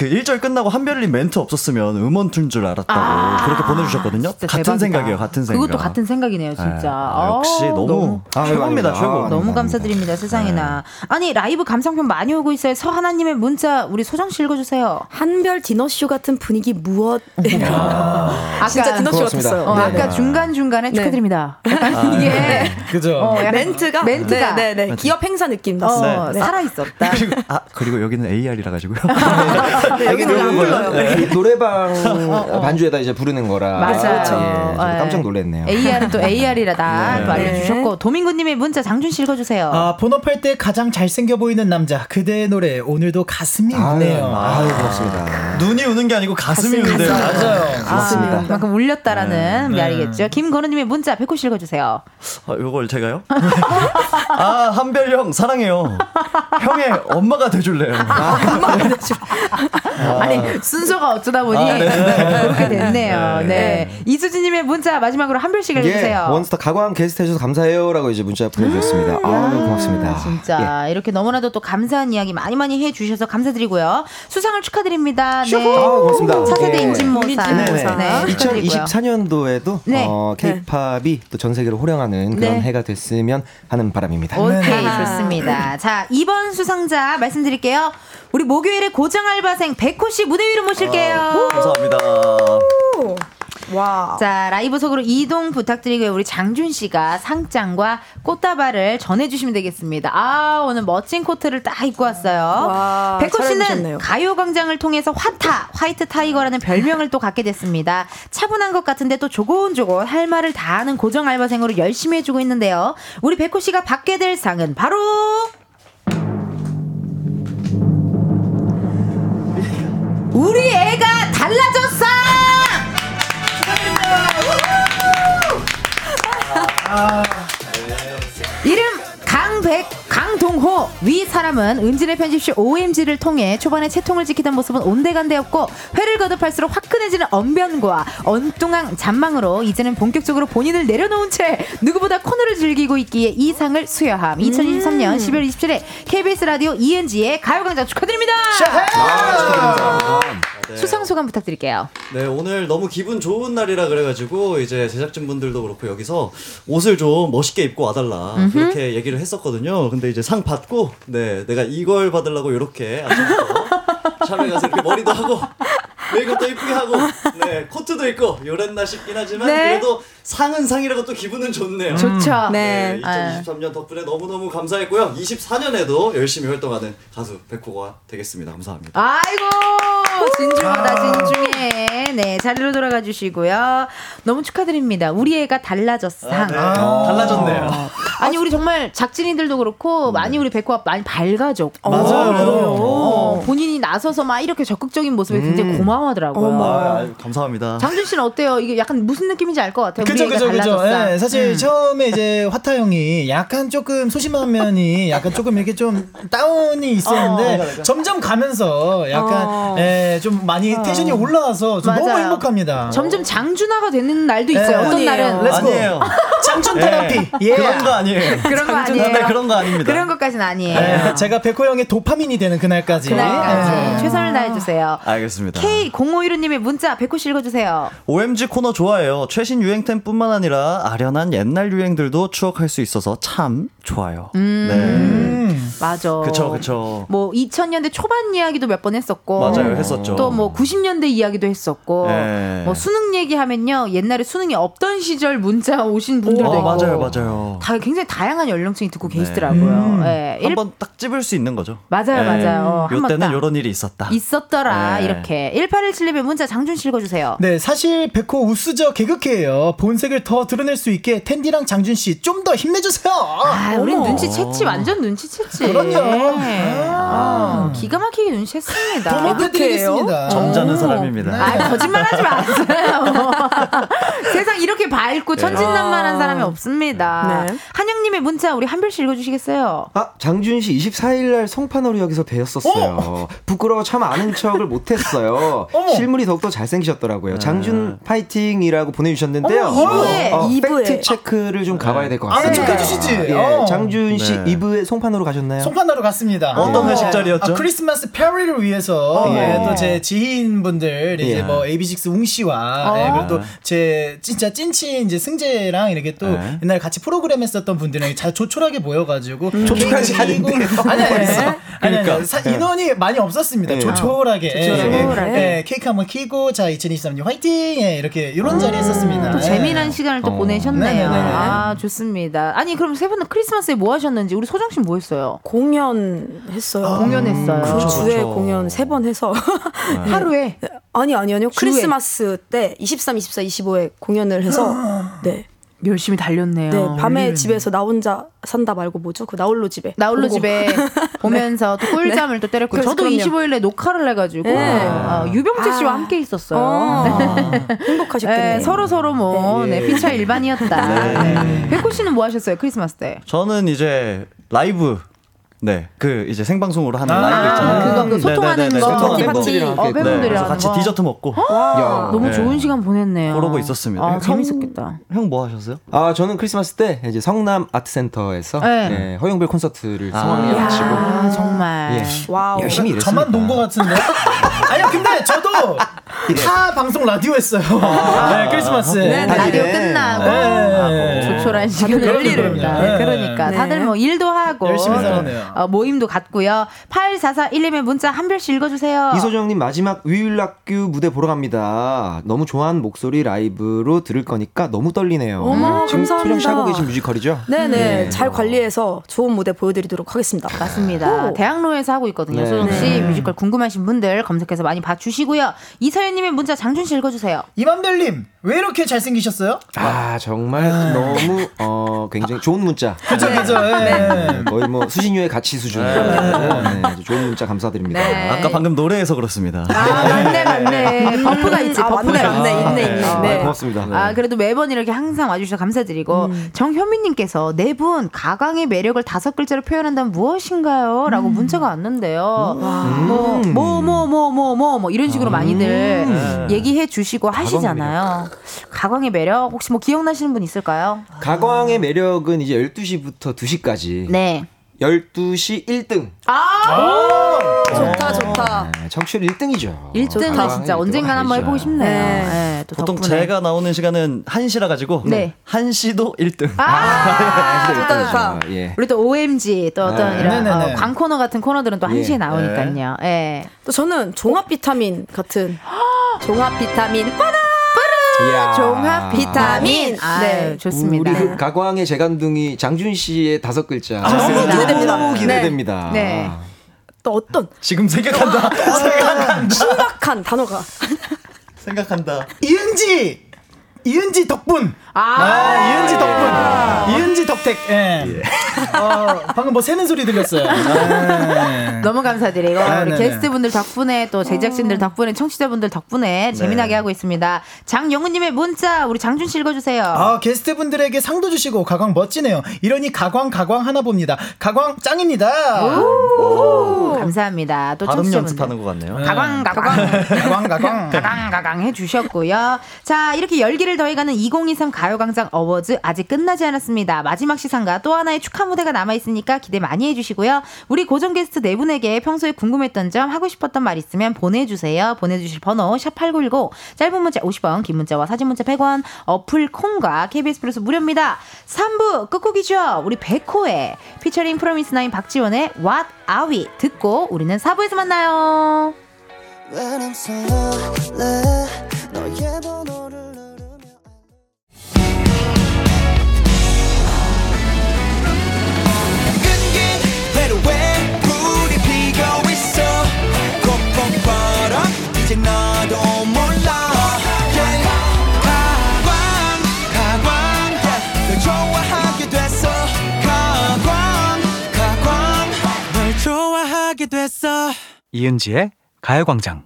그 1절 끝나고 한별님 멘트 없었으면 음원 툰 줄 알았다고 그렇게 보내주셨거든요. 아, 같은 대박이다. 생각이에요, 같은 생각. 그것도 같은 생각이네요, 진짜. 네. 아, 역시 아우, 너무, 아유, 최고입니다. 최고. 아, 너무 감사드립니다, 세상에나. 아니, 라이브 감상편 많이 오고 있어요. 서하나님의 문자, 우리 소정 씨 읽어주세요. 한별 디너쇼 같은 분위기 무엇? 아까, 진짜 디너쇼. 같았어요. 어, 네, 아까 네. 중간 중간에 네. 축하드립니다. 이게. 그죠. 어, 멘트가 멘트가. 네, 네, 네. 기업 행사 느낌 어, 났어요. 네. 살아 있었다. 그리고, 아, 그리고 여기는 AR이라 가지고요. 네, 여기는 안 불러요. 이 노래방 반주에다 이제 부르는 거라. 맞아요. 예, 예. 깜짝 놀랐네요. AR은 또 AR이라다 네. 또 알려주셨고 도민구님의 문자 장준 씨 읽어주세요. 아, 본업할 때 가장 잘생겨 보이는 남자 그대의 노래 오늘도 가슴이 우네요. 아유, 고맙습니다. 눈이 우는 게 아니고 가슴이 가슴. 가슴. 맞아요. 아, 그만큼 울렸다라는 네. 말이겠죠. 김건우님의 문자 백호 씨 읽어주세요. 아, 요걸 제가요? 아, 한별 형, 사랑해요. 형의 엄마가 돼줄래요. 아니 순서가 어쩌다 보니 아, 네. 그렇게 됐네요. 네. 이수진님의 문자 마지막으로 한 별씩 읽어주세요. 예, 원스타 가광 게스트 해주셔서 감사해요라고 이제 문자 보내주셨습니다. 아, 고맙습니다. 진짜 이렇게 너무나도 또 감사한 이야기 많이 많이 해주셔서 감사드리고요. 수상을 축하드립니다. 네. 아, 고맙습니다. 차세대 예. 인진모사. 네, 축하드리고요. 2024년도에도 네. 어, K-팝이 또 전 세계를 호령하는 그런 네. 해가 됐으면 하는 바람입니다. 오케이 좋습니다. 자 이번 수상자 말씀드릴게요. 우리 목요일에 고정 알바 생 백호 씨 무대 위로 모실게요. 감사합니다. 와. 자 라이브석으로 이동 부탁드리고요. 우리 장준 씨가 상장과 꽃다발을 전해주시면 되겠습니다. 아 오늘 멋진 코트를 딱 입고 왔어요. 와, 백호 씨는. 가요광장을 통해서 화타 white tiger라는 별명을 또 갖게 됐습니다. 차분한 것 같은데 또 조곤조곤 할 말을 다 하는 고정 알바생으로 열심히 해주고 있는데요. 우리 백호 씨가 받게 될 상은 바로 우리 애가 달라졌어! 이름 강백 강동호 위 사람은 은진의 편집실 OMG를 통해 초반에 채통을 지키던 모습은 온데간데였고 회를 거듭할수록 화끈해지는 언변과 엉뚱한 잔망으로 이제는 본격적으로 본인을 내려놓은 채 누구보다 코너를 즐기고 있기에 이 상을 수여함. 2023년 12월 27일 KBS 라디오 ENG의 가요광장 축하드립니다! 수상 소감 부탁드릴게요. 네, 오늘 너무 기분 좋은 날이라 그래가지고 이제 제작진 분들도 그렇고 여기서 옷을 좀 멋있게 입고 와달라 그렇게 얘기를 했었거든요. 근데 이제 상 받고 네, 내가 이걸 받으려고 이렇게 아침부터 샵에 가서 이렇게 머리도 하고 메이크업도 이쁘게 하고 네 코트도 입고 요랬나 싶긴 하지만 네. 그래도 상은 상이라고 또 기분은 좋네요. 좋죠 네, 네. 2023년 덕분에 너무너무 감사했고요. 24년에도 열심히 활동하는 가수 백호가 되겠습니다. 감사합니다. 아이고 진중하다 진중해 네 자리로 돌아가 주시고요 너무 축하드립니다 우리 애가 달라졌상 네, 달라졌네요. 아니 우리 정말 작진이들도 그렇고 많이 우리 백호가 많이 밝아졌고 맞아요. 어, 본인이 나서서 막 이렇게 적극적인 모습에 굉장히 고마워하더라고요 아, 감사합니다. 장준 씨는 어때요? 이게 약간 무슨 느낌인지 알 것 같아요. 그죠, 그죠, 그죠. 달라졌어. 예, 사실 음. 처음에 이제 화타 형이 약간 조금 소심한 면이 약간 조금 이렇게 좀 다운이 있었는데 점점 가면서 약간 어. 예, 좀 많이 텐션이 올라와서 좀 너무. 행복합니다. 점점 장준화가 되는 날도 있어요. 예, 어떤 아니에요. 날은 let's go. 아니에요. 장준 네. 테라피. 예. 그런 거 아니에요. 그런 거 아니에요. 네, 그런 거 아닙니다. 그런 것까지는 아니에요. 예, 제가 백호 형의 도파민이 되는 그날까지. 그날까지 예. 최선을 다해 주세요. 알겠습니다. K0515님의 문자 백호 씨 읽어 주세요. OMG 코너 좋아해요. 최신 유행 템 뿐만 아니라 아련한 옛날 유행들도 추억할 수 있어서 참 좋아요. 음. 맞아. 네. 그쵸, 그쵸. 뭐 2000년대 초반 이야기도 몇 번 했었고. 맞아요, 했었죠. 또 뭐 90년대 이야기도 했었고. 네. 뭐 수능 얘기하면요. 옛날에 수능이 없던 시절 문자 오신 분들도 어, 있고. 맞아요, 맞아요. 다 굉장히 다양한 연령층이 듣고 계시더라고요. 음. 예. 일- 한번 딱 찝을 수 있는 거죠. 맞아요, 네. 맞아요. 한번 요때는 딱. 요런 일이 있었다. 있었더라 네. 이렇게 1817님의 문자 장준 씨 읽어주세요. 네, 사실 백호 우스저 개그캐예요. 본 색을 더 드러낼 수 있게 텐디랑 장준 씨 좀 더 힘내주세요. 아, 우린 어머. 눈치챘지 완전 눈치챘지. 그럼요. 네. 아, 기가 막히게 눈치챘습니다. 도모해드리겠습니다. 점잖은 사람입니다. 아, 거짓말하지 마세요. 세상 이렇게 밝고 천진난만한 사람이 없습니다. 네. 한영님의 문자 우리 한별 씨 읽어주시겠어요? 아, 장준 씨 24일 날 송파나루역에서 뵈었었어요. 부끄러워 참 아는 척을 못했어요. 실물이 더욱더 잘생기셨더라고요. 장준 파이팅이라고 보내주셨는데요. 어머, 이브에, 어, 이브에. 팩트 체크를 좀 가봐야 될 것 같습니다. 척 해주시지. 예, 어. 장준 씨 네. 이브에 송파나루 가셨나요? 송파나루 갔습니다. 어떤 어, 회식 자리였죠? 아, 크리스마스 파티를 위해서 어. 예, 또 제 지인분들 이제 예. 뭐 AB6 웅 씨와 어. 예, 그리고 또 제 진짜 찐친 이제 승재랑 이렇게 또 네. 옛날 같이 프로그램 했었던 분들이랑 잘 조촐하게 모여가지고 조촐하지 케이크 않은데요. 끼고- 아니 아니 아니, 아니, 아니, 그러니까. 사- 인원이 많이 없었습니다. 네. 조촐하게 예, 조촐하게. 예, 예, 케이크 한번 키고 자 2023년 화이팅 예, 이렇게 이런 자리 했었습니다. 또 예. 재미난 시간을 또 어. 보내셨네요. 네네네. 아, 좋습니다. 아니, 그럼 세 분은 크리스마스에 뭐 하셨는지 우리 소정 씨뭐 했어요? 공연했어요. 공연했어요. 그 그렇죠, 주에 그렇죠. 공연 세 번 해서 하루에 아니 아니 아니요. 크리스마스 때 23, 24, 25에 공연을 해서 네. 열심히 달렸네요. 네 밤에 집에서 나 혼자 산다 말고 뭐죠 그 나홀로 집에 나홀로 보고. 집에 보면서 또 꿀잠을 또 때렸고 저도 그럼요. 25일에 녹화를 해가지고 네. 어, 유병재 씨와 아. 함께 있었어요. 어, 행복하셨겠네요. 네, 서로 서로 뭐 예. 네, 피차 일반이었다. 네. 백호 씨는 뭐 하셨어요 크리스마스 때? 저는 이제 라이브 네, 그 이제 생방송으로 하는 아, 라이브 있잖아요. 그거 그 소통하는 네네네, 거 소통하는 거. 팬분들이랑 어, 팬분들이랑 네, 같이 거. 디저트 먹고 야. 너무 네. 좋은 시간 보냈네요. 그러고 있었습니다. 아, 형- 재밌었겠다. 형 뭐 하셨어요? 아, 저는 크리스마스 때 이제 성남 아트센터에서 네. 네, 허용별 콘서트를 아. 성황리에 마치고 아 정말. 예. 와우. 열심히 일했습니다. 저만 논것 같은데? 아니요, 근데 저도 타 방송 라디오 했어요. 네, 크리스마스에. 네, 다 라디오. 끝나고 네. 아, 조촐한 시간을 그럼요, 흘리는다. 그럼요. 네. 그러니까 네. 다들 뭐 일도 하고 열심히 또, 살았네요. 어, 모임도 갔고요. 8441님의 문자 한별 씨 읽어주세요. 이소정님 마지막 We Will Rock You 무대 보러 갑니다. 너무 좋아하는 목소리 라이브로 들을 거니까 너무 떨리네요. 어머, 지금 감사합니다. 소정 씨 하고 계신 뮤지컬이죠? 네네 네. 잘 관리해서 좋은 무대 보여드리도록 하겠습니다. 맞습니다. 오. 대학로에서 하고 있거든요. 네. 소정 씨 네. 뮤지컬 궁금하신 분들 검색해서 많이 봐주시고요. 이서연님 의 문자 장준 씨 읽어주세요. 임한별님, 왜 이렇게 잘생기셨어요? 아 정말 너무 어 굉장히 좋은 문자. 그죠, 그죠. 예. 네, 거의 뭐 수신료의 가치 수준. 네, 좋은 문자 감사드립니다. 네. 아까 방금 노래해서 그렇습니다. 아 맞네 맞네. buff가 있지. 아, buff가 맞네, 있지. 맞네, 있네, 있네. 어. 네. 고맙습니다. 아, 그래도 매번 이렇게 항상 와주셔서 감사드리고, 음. 정현미님께서 네 분 가강의 매력을 다섯 글자로 표현한다면 무엇인가요? 라고 음. 문자가 왔는데요. 뭐, 뭐, 뭐, 뭐, 뭐, 뭐, 뭐, 이런 식으로 많이들 음. 얘기해 주시고 하시잖아요. 가광의 매력, 혹시 뭐 기억나시는 분 있을까요? 가광의 매력은 이제 12시부터 2시까지. 네. 12시 1등. 아! 좋다 좋다. 네, 청취율 1등이죠. 1등은 진짜 언젠간 한번 해보고 싶네요. 네. 네, 또 보통 덕분에. 제가 나오는 시간은 1시라 가지고 네. 1시도 1등. 아! 좋다 좋다. 예. 우리 또 OMG 또 어떤 네. 이런. 어, 광코너 같은 코너들은 또 예. 1시에 나오니까요. 예. 또 저는 종합 비타민 같은 종합 비타민 이야. 종합 비타민. 아, 네. 좋습니다. 우리 그 가광의 재간둥이 장준 씨의 다섯 글자. 너무 기대됩니다. 너무 기대됩니다. 네. 또 어떤 지금 생각한다. 신박한 단어가 생각한다. 이은지! 이은지 덕분! 아, 아, 이은지 덕분! 이은지 덕택, 예. 어, 방금 뭐 새는 소리 들렸어요. 아, 너무 감사드리고 네, 우리 네, 게스트분들 덕분에 또 제작진들 덕분에 청취자분들 덕분에 재미나게 하고 있습니다. 장영우님의 문자 우리 장준 씨 읽어주세요. 아, 게스트분들에게 상도 주시고 가광 멋지네요. 이러니 가광 가광 하나 봅니다. 가광 짱입니다. 오, 감사합니다. 또 발음. 연습하는 것 같네요. 가광 가광 가광 가광. 가강 가강 해주셨고요. 자 이렇게 열기를 더해가는 2023 가요광장 어워즈 아직 끝나지 않았습니다. 마지막 시상과 또 하나의 축하 무대가 남아 있으니까 기대 많이 해주시고요. 우리 고정 게스트 네 분에게 평소에 궁금했던 점 하고 싶었던 말 있으면 보내주세요. 보내주실 번호 샵 #8910 짧은 문자 50원, 긴 문자와 사진 문자 100원. 어플 콩과 KBS 플러스 무료입니다. 3부 끝곡이죠. 우리 백호의 피처링 프로미스나인 박지원의 What Are We 듣고 우리는 4부에서 만나요. When I'm so lonely 너의 번호를 됐어 이은지의 가요광장.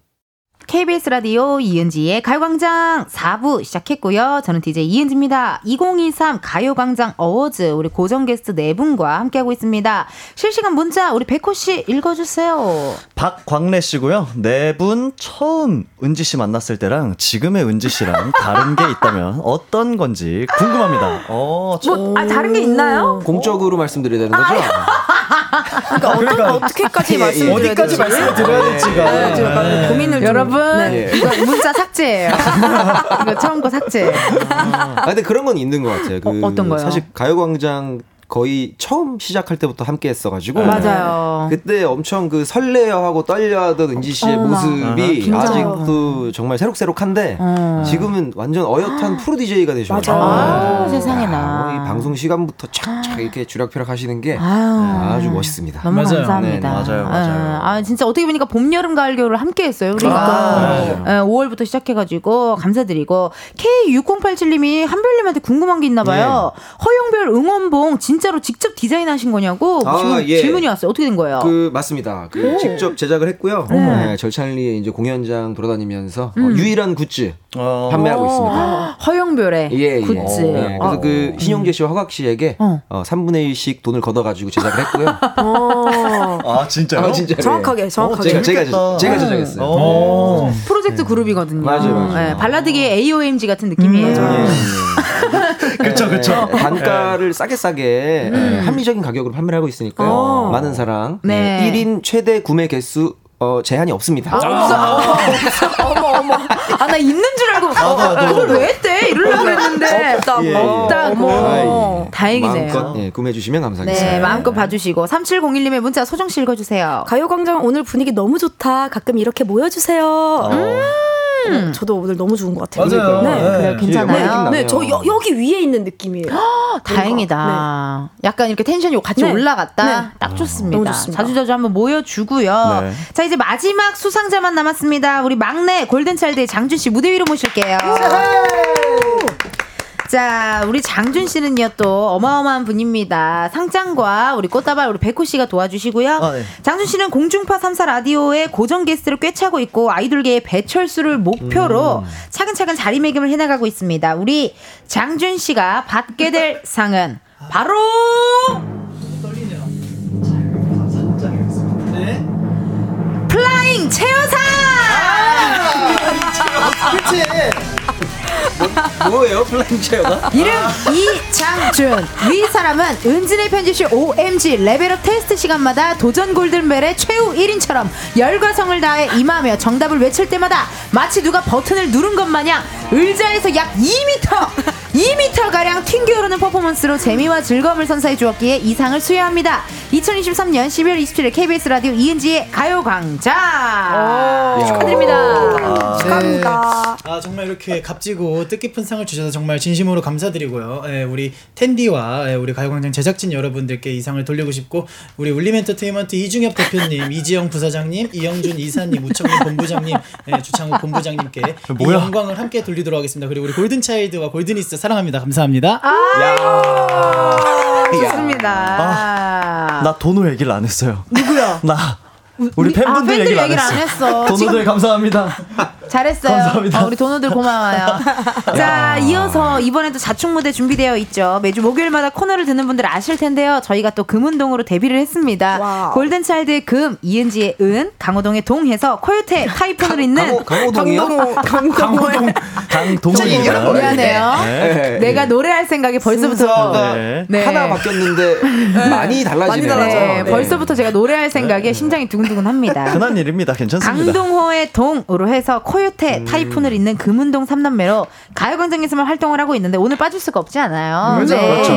KBS 라디오 이은지의 가요광장 4부 시작했고요. 저는 DJ 이은지입니다. 2023 가요광장 어워즈 우리 고정 게스트 4분과 함께하고 있습니다. 실시간 문자 우리 백호 씨 읽어주세요. 박광래 씨고요. 네분 처음 은지 씨 만났을 때랑 지금의 은지 씨랑 다른 게 있다면 어떤 건지 궁금합니다. 어, 저- 뭐 아, 다른 게 있나요? 공적으로 말씀드려야 되는 거죠? 그러니까 어떤 어떻게까지 예, 말씀드려야 어디까지 될지. 말씀을 드려야 될지가. 네, 지금 약간 고민을 좀- 여러분 네. 이거 문자 삭제예요. 이거 처음 거 삭제. 아, 근데 그런 건 있는 것 같아요. 그 어, 어떤 거요? 사실 가요광장 거의 처음 시작할 때부터 함께 했어가지고. 맞아요. 그때 엄청 그 설레어하고 떨려하던 은지 씨의 어머, 모습이 긴장. 아직도 정말 새록새록한데 어. 지금은 완전 어엿한 프로 DJ가 되셔가지고. 아, 네. 세상에나. 아, 이 방송 시간부터 착착 이렇게 주락펴락 하시는 게 아유. 아주 멋있습니다. 너무 맞아요. 감사합니다. 네, 맞아요, 맞아요. 아, 진짜 어떻게 보니까 봄, 여름, 가을, 겨울을 함께 했어요, 우리가. 예, 5월부터 시작해가지고, 감사드리고. K6087님이 한별님한테 궁금한 게 있나봐요. 허영별 응원봉 진 짜로 직접 디자인하신 거냐고 아, 예. 질문이 왔어요. 어떻게 된 거예요? 그 맞습니다. 그 직접 제작을 했고요. 네, 절찬리에 이제 공연장 돌아다니면서 어, 유일한 굿즈 어. 판매하고 있습니다. 허영별의 예, 예. 굿즈. 네, 그래서 어. 그 신용재 씨와 허각 씨에게 어. 어. 3분의 1씩 돈을 걷어가지고 제작을 했고요. 어, 아, 진짜요? 아, 진짜로. 정확하게, 정확하게. 제가 제가. 제가 제작했어요. 어. 프로젝트 그룹이거든요. 맞아요, 맞아요. 예, 발라드계의 AOMG 같은 느낌이에요. 그쵸, 그쵸. 네, 단가를 싸게 싸게 예, 합리적인 가격으로 판매를 하고 있으니까요. 어. 많은 사랑. 네. 네. 1인 최대 구매 개수 어, 제한이 없습니다. 어머, 어머. 아, 나 있는 줄 알고, 어, 그걸 왜 했대? 이러려고 했는데. 없다고. 예. 없다고. 아이, 다행이네요. 마음껏 예, 구매해 주시면 감사하겠습니다. 네, 마음껏 봐주시고 3701님의 문자 소정 씨 읽어주세요. 가요광장 오늘 분위기 너무 좋다. 가끔 이렇게 모여주세요. 음, 저도 오늘 너무 좋은 것 같아요. 맞아요. 네. 네. 그래요, 괜찮아요. 네, 저 여, 여기 위에 있는 느낌이에요. 다행이다. 약간 이렇게 텐션이 같이 네. 올라갔다. 네. 딱 좋습니다. 너무 좋습니다. 자주자주 한번 모여주고요. 네. 자, 이제 마지막 수상자만 남았습니다. 우리 막내 골든차일드의 장준 씨 무대 위로 모실게요. 자, 우리 장준 씨는요, 또 어마어마한 분입니다. 상장과 우리 꽃다발 우리 백호 씨가 도와주시고요. 아, 네. 장준 씨는 공중파 3사 라디오의 고정 게스트를 꿰차고 있고 아이돌계의 배철수를 목표로 차근차근 자리매김을 해나가고 있습니다. 우리 장준 씨가 받게 될 상은 바로 flying chair상! 그치? 뭐 예요, flying chair가? 이름 이장준. 위 사람은 은지의 편집숍 OMG level up 테스트 시간마다 도전 골든벨의 최후 1인처럼 열과 성을 다해 임하며 정답을 외칠 때마다 마치 누가 버튼을 누른 것 마냥 의자에서 약 2m 2m가량 튕겨오르는 퍼포먼스로 재미와 즐거움을 선사해 주었기에 이 상을 수여합니다. 2023년 12월 27일 KBS 라디오 이은지의 가요광장. 축하드립니다. 축하합니다. 아 정말 이렇게 값지고 뜻깊은 상을 주셔서 정말 진심으로 감사드리고요. 예, 우리 텐디와 예, 우리 가요광장 제작진 여러분들께 이 상을 돌리고 싶고 우리 울림엔터테인먼트 이중엽 대표님, 이지영 부사장님, 이영준 이사님, 우청민 본부장님, 예, 주창욱 본부장님께 이 뭐야? 영광을 함께 돌리도록 하겠습니다. 그리고 우리 골든차일드와 골든이스 사랑합니다. 감사합니다. 좋습니다 나 도노 얘기를 안 했어요. 누구요? 나 우리 아, 팬분들 팬들 얘기를 안 얘기를 했어. 안 했어. 도노들 감사합니다. 잘했어요. 감사합니다. 어, 우리 도노들 고마워요. 자, 이어서 이번에도 자축 무대 준비되어 있죠. 매주 목요일마다 코너를 듣는 분들 아실 텐데요. 저희가 또 금은동으로 데뷔를 했습니다. 와우. 골든차일드의 금, 이은지의 은, 강호동의 동 해서 코요태 타이푼을 잇는 강호, 강호동이요? 강호동 강동원입니다. 미안해요. 네. 내가 노래할 생각에 벌써부터 네. 네. 하나 바뀌었는데 많이 달라지네요. 네, 네. 벌써부터 제가 노래할 생각에 심장이 두근 두근합니다. 흔한 일입니다. 괜찮습니다. 강동호의 동으로 해서 코요태 타이푼을 잇는 금운동 3남매로 가요광장에서만 활동을 하고 있는데 오늘 빠질 수가 없지 않아요. 그렇죠, 그렇죠.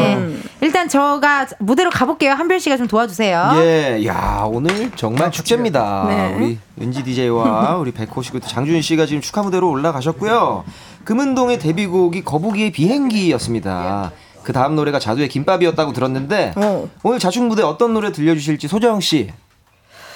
일단 저가 무대로 가볼게요. 한별 씨가 좀 도와주세요. 예, 야 오늘 정말 축제입니다. 네. 우리 은지 DJ와 우리 백호 씨, 그리고 장준 씨가 지금 축하 무대로 올라가셨고요. 금은동의 데뷔곡이 거북이의 비행기였습니다. 그 다음 노래가 자두의 김밥이었다고 들었는데 어. 오늘 자축 무대 어떤 노래 들려주실지 소정 씨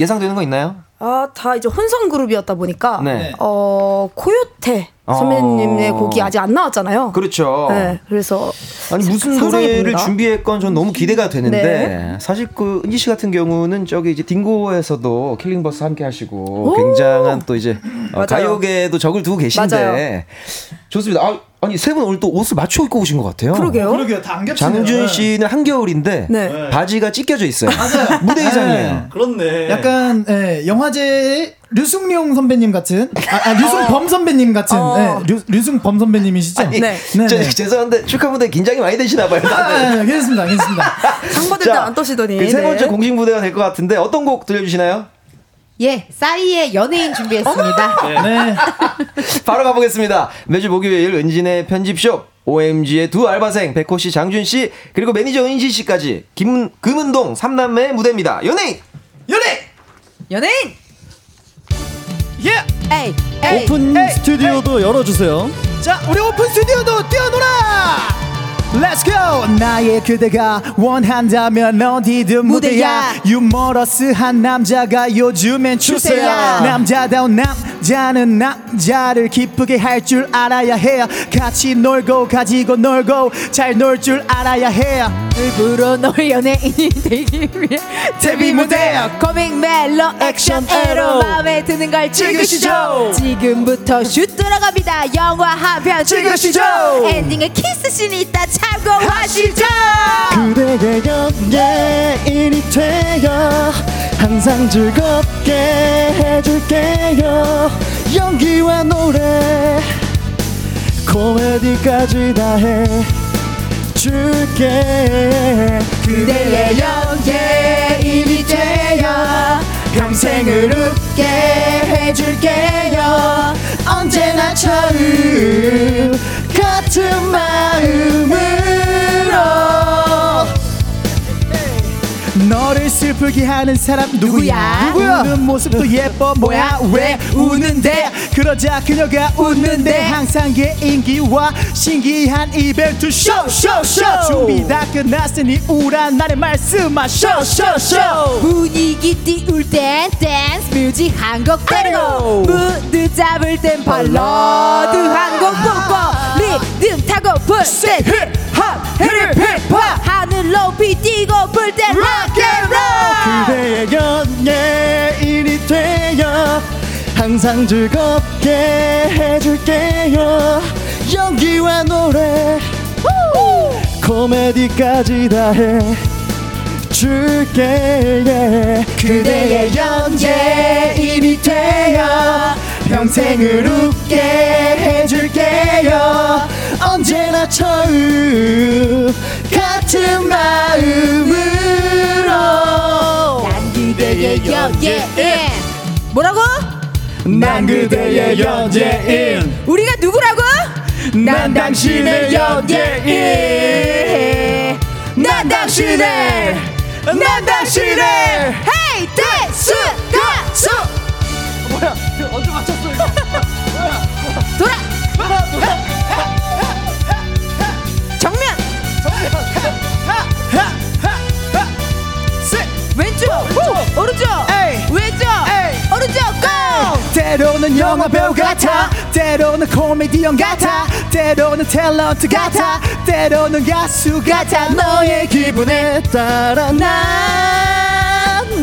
예상되는 거 있나요? 아, 다 이제 혼성 그룹이었다 보니까 네. 어 코요태 선배님의 어. 곡이 아직 안 나왔잖아요. 그렇죠. 네, 그래서 아니 무슨 노래를. 준비했건 전 너무 기대가 되는데 네. 사실 그 은지 씨 같은 경우는 저기 이제 딩고에서도 킬링버스 함께 하시고 굉장한 또 이제 어, 맞아요. 가요계에도 적을 두고 계신데 맞아요. 좋습니다. 아, 아니 세 분 오늘 또 옷을 맞춰 입고 오신 것 같아요. 그러게요. 그러게요. 다안 겹치네요. 장준 씨는 한겨울인데 네. 바지가 찢겨져 있어요. 무대 의상이에요. 그렇네. 약간 예, 영화제 류승룡 선배님 같은 아, 아 류승범 선배님 같은 어. 예, 류, 류승범 선배님이시죠? 아니, 네. 네, 저, 네. 죄송한데 축하 무대 긴장이 많이 되시나 봐요. 아, 아, 괜찮습니다, 괜찮습니다. 상 받을 때안 떠시더니. 그세 네. 번째 공식 무대가 될 것 같은데 어떤 곡 들려주시나요? 예, 싸이의 연예인 준비했습니다. 네. 바로 가보겠습니다. 매주 목요일 은지의 편집숍, OMG의 두 알바생, 백호 씨, 장준 씨, 그리고 매니저 은지 씨까지 김, 금은동 삼남매의 무대입니다. 연예인! 연애! 연예인! 예! 에이, 에이. 오픈 스튜디오도 열어주세요. 자, 우리 오픈 스튜디오도 뛰어놀아! Let's go! 나의 그대가 원한다면 어디든 무대야. 무대야. 유머러스한 남자가 요즘엔 추세야. 추세야. 남자다운 남자는 남자를 기쁘게 할 줄 알아야 해. 같이 놀고 가지고 놀고 잘 놀 줄 알아야 해. 일부러 널 연예인이 되기 위해 데뷔 무대. 코믹 멜로 액션 에로 마음에 드는 걸 찍으시죠. 지금부터 슛 들어갑니다. 영화 한편 찍으시죠. 엔딩에 키스씬이 있다 참고하시죠. 그대의 연예인이 되어 항상 즐겁게 해줄게요. 연기와 노래 코미디까지 다 해줄게. 그대의 연예인이 되어 평생을 웃게 해줄게요. 언제나 처음 같은 마음으로 너를 슬프게 하는 사람 누구야? 누구야? 우는 모습도 예뻐 뭐야? 왜 우는데? 그러자 그녀가 웃는데 항상 개인기와 신기한 이벤트 쇼쇼쇼 준비 다 끝났으니 우울한 날의 말씀아 쇼쇼쇼 분위기 띄울 땐 댄스 뮤직 한곡 때리고. 무드 잡을 땐 발라드 한곡 뽑고 리듬 타고플 땐 힙합 힙합 하늘 높이 뛰고플 땐 rock and roll 그대의 연예인이 되어 항상 즐겁게 해줄게요. 연기와 노래. 코미디까지 다 해줄게. 그대의 연예인이 되어 평생을 웃게 해줄게요. 언제나 처음 같은 마음으로. 난 그대의 연예인 뭐라고? 난 그대의 연예인. 우리가 누구라고? 난 당신의 연예인. 난 당신의 난 당신의. 헤이 댄스 가수 뭐야 언제 맞췄어 이거 돌아 정면 왼쪽 오른쪽 왼쪽 오른쪽 고 때로는 영화 배우 같아. 때로는 코미디언 같아. 때로는 탤런트 같아. 때로는 가수 같아. 너의 기분에 따라 난난?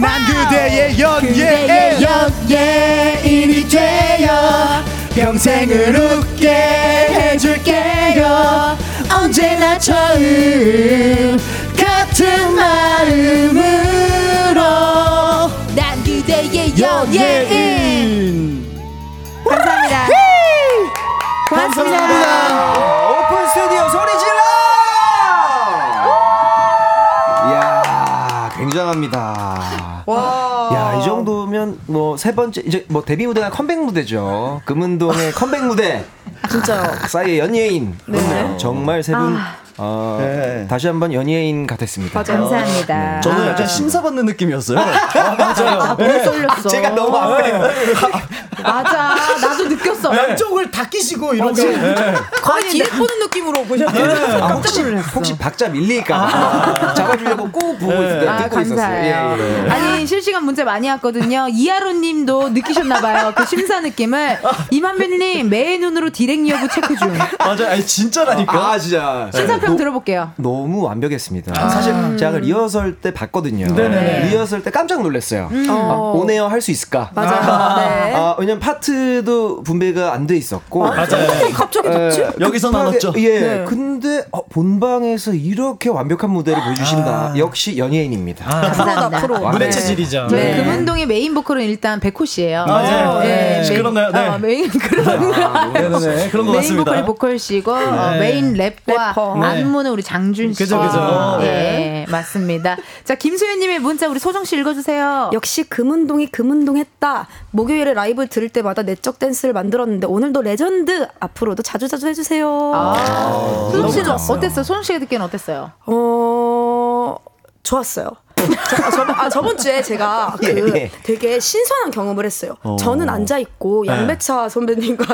난 그대의 연예인 연예인이 되어 평생을 웃게 해줄게요. 언제나 처음 같은 마음으로. 난 그대의 연예인. 감사합니다. 고맙습니다. 오픈 스튜디오 소리 질러! 이야, 굉장합니다. 야, 이 정도면 뭐 세 번째 이제 뭐 데뷔 무대가 컴백 무대죠. 금은동의 컴백 무대. 진짜요. 싸이의 연예인. 그렇네요. 정말 세분 어, 네. 다시 한번 연예인 같았습니다. 감사합니다 저는 약간 심사받는 느낌이었어요 아, 너무 쏠렸어 제가 너무 앞에 맞아. 나도 느꼈어. 양쪽을 다 끼시고 이렇게 거의 뒤에 보는 느낌으로 보셨어요. 아, 혹시 혹시 박자 밀릴까 잡아주려고 꼭 보고 있을 때 아, 듣고 있었어요. 감사해요. 예, 예. 아니, 실시간 문자 많이 왔거든요. 이하로 님도 느끼셨나봐요. 그 심사 느낌을. 이만배님, 매의 눈으로 디렉 여부 체크 중. 맞아, 아니 진짜라니까. 아 진짜 심사평 노- 들어볼게요. 너무 완벽했습니다. 사실 제가 리허설 때 봤거든요. 리허설 때 깜짝 놀랐어요. 아, on air 할수 있을까? 맞아요. 네. 아, 왜냐면 파트도 분배가 안 돼 있었고. 맞아요. 갑자기 예, 덥지? 여기서 나눴죠. 예. 네. 근데 어, 본방에서 이렇게 완벽한 무대를 보여주신다. 역시 연예인입니다. 감사합니다. 프로. 와, 무대 네. 체질이죠. 저희 네. 금은동의 메인 보컬은 일단 백호 씨예요. 맞아요. 네, 네. 시끄럽나요? 네. 어, 메인 그런 네네네. 그런 것 메인 같습니다. 보컬이 보컬 씨고 어, 메인 랩과 래퍼. 안무는 우리 장준 씨. 그죠, 그죠. 예, 맞습니다. 자, 김소연님의 문자 우리 소정 씨 읽어주세요. 역시 금운동이 금운동했다. 목요일에 라이브 들을 때마다 내적 댄스를 만들었는데 오늘도 레전드. 앞으로도 자주 자주 해주세요. 아, 소정 씨는 좋았어요. 어땠어요? 소정 씨가 듣기엔 어땠어요? 어 좋았어요. 저, 저번, 아, 저번 주에 제가 그 예, 예. 되게 신선한 경험을 했어요. 저는 앉아 있고 양배차 선배님과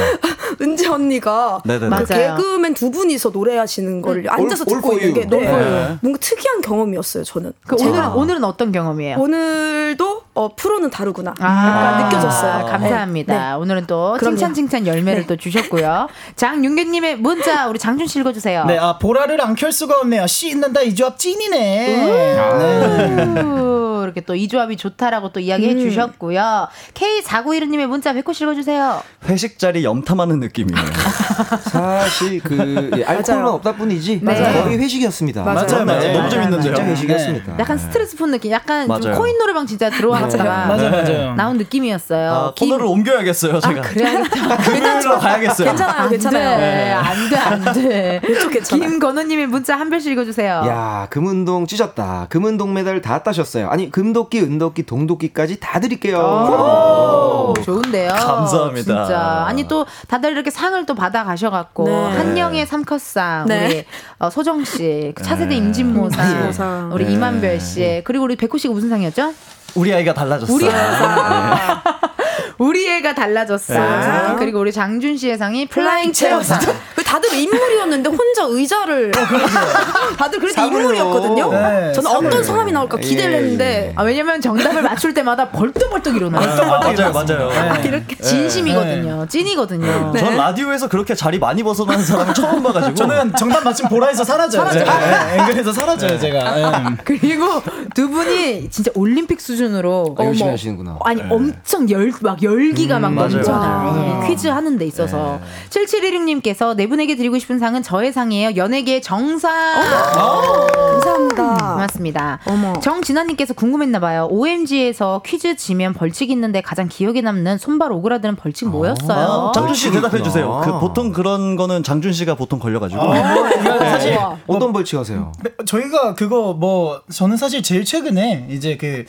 은지 언니가 네네네. 그 맞아요. 개그맨 두 분이서 노래하시는 걸 앉아서 all 듣고 있는 게 you. 네. 뭔가 특이한 경험이었어요. 저는 그 오늘은 오늘은 어떤 경험이에요? 오늘도 어, 프로는 다르구나. 아, 느껴졌어요. 감사합니다. 네. 오늘은 또 그럼요. 칭찬 칭찬 열매를 네. 또 주셨고요. 장윤규님의 문자 우리 장준 씨 읽어주세요. 네, 아 보라를 안 켤 수가 없네요. 씻는다 이 조합 찐이네. 네. 우, 이렇게 또 이 조합이 좋다라고 또 이야기해 주셨고요. K4921님의 문자 백호 씨 읽어주세요. 회식 자리 염탐하는 느낌이에요. 사실 그 예, 알코올만 없다 뿐이지 맞아요. 거의 회식이었습니다. 맞아요. 맞아요, 맞아요. 너무 재밌는데요. 진짜 회식이었습니다. 약간 스트레스 푼 느낌, 약간. 코인 노래방 진짜 들어 왔다가 맞아요, 맞아요. 나온 느낌이었어요. 아, 김- 코너를 옮겨야겠어요, 아, 제가. 그래야겠다. 금요일로 가야겠어요. 괜찮아요, 안 괜찮아요. 돼, 안 돼, 안 돼. 김건우님의 문자 한 별씩 읽어주세요. 야, 금운동 찢었다. 금운동 메달 다 따셨어요. 아니, 금도끼, 은도끼, 동도끼까지 다 드릴게요. 오, 좋은데요. 감사합니다. 진짜. 아니 또 다들 이렇게 상을 또 받아 가셔갖고 네. 한영의 삼컷상 네. 우리 어, 소정 씨, 그 차세대 임진모상, 임진모상. 우리 네. 임한별 씨, 그리고 우리 백호 씨가 무슨 상이었죠? 우리 아이가 달라졌어요. 우리 애가 우리 애가 달라졌어. 네. 그리고 우리 장준 씨의 상이 flying chair상. 그 다들 인물이었는데 혼자 의자를 다들 그래도 사물로. 인물이었거든요. 네, 저는 어떤 사람이 나올까 기대를 예, 했는데 아, 왜냐면 정답을 맞출 때마다 벌떡벌떡 일어나요. 아, 맞아요, 맞아요. 아, 이렇게 진심이거든요. 찐이거든요. 전 라디오에서 그렇게 자리 많이 벗어나는 사람을 처음 봐가지고. 저는 정답 맞춤 보라에서 사라져요. 사라져요. 네, 앵글에서 사라져요, 제가. 예. 그리고 두 분이 진짜 올림픽 수준으로 어, 열심히 하시는구나. 아니 엄청 열 막 열기가 막 맞아요. 넘쳐나요. 이 퀴즈 하는 데 있어서 7716님께서 네분 에게 드리고 싶은 상은 저의 상이에요. 연예계 정상. 감사합니다. 고맙습니다. 어머. 정진아님께서 궁금했나 봐요. OMG에서 퀴즈 지면 벌칙 있는데 가장 기억에 남는 손발 오그라드는 벌칙 뭐였어요? 아, 장준 씨 대답해 주세요. 그 보통 그런 거는 장준 씨가 보통 걸려가지고. 사실 어떤 벌칙 하세요? 저희가 그거 뭐 저는 사실 제일 최근에 이제 그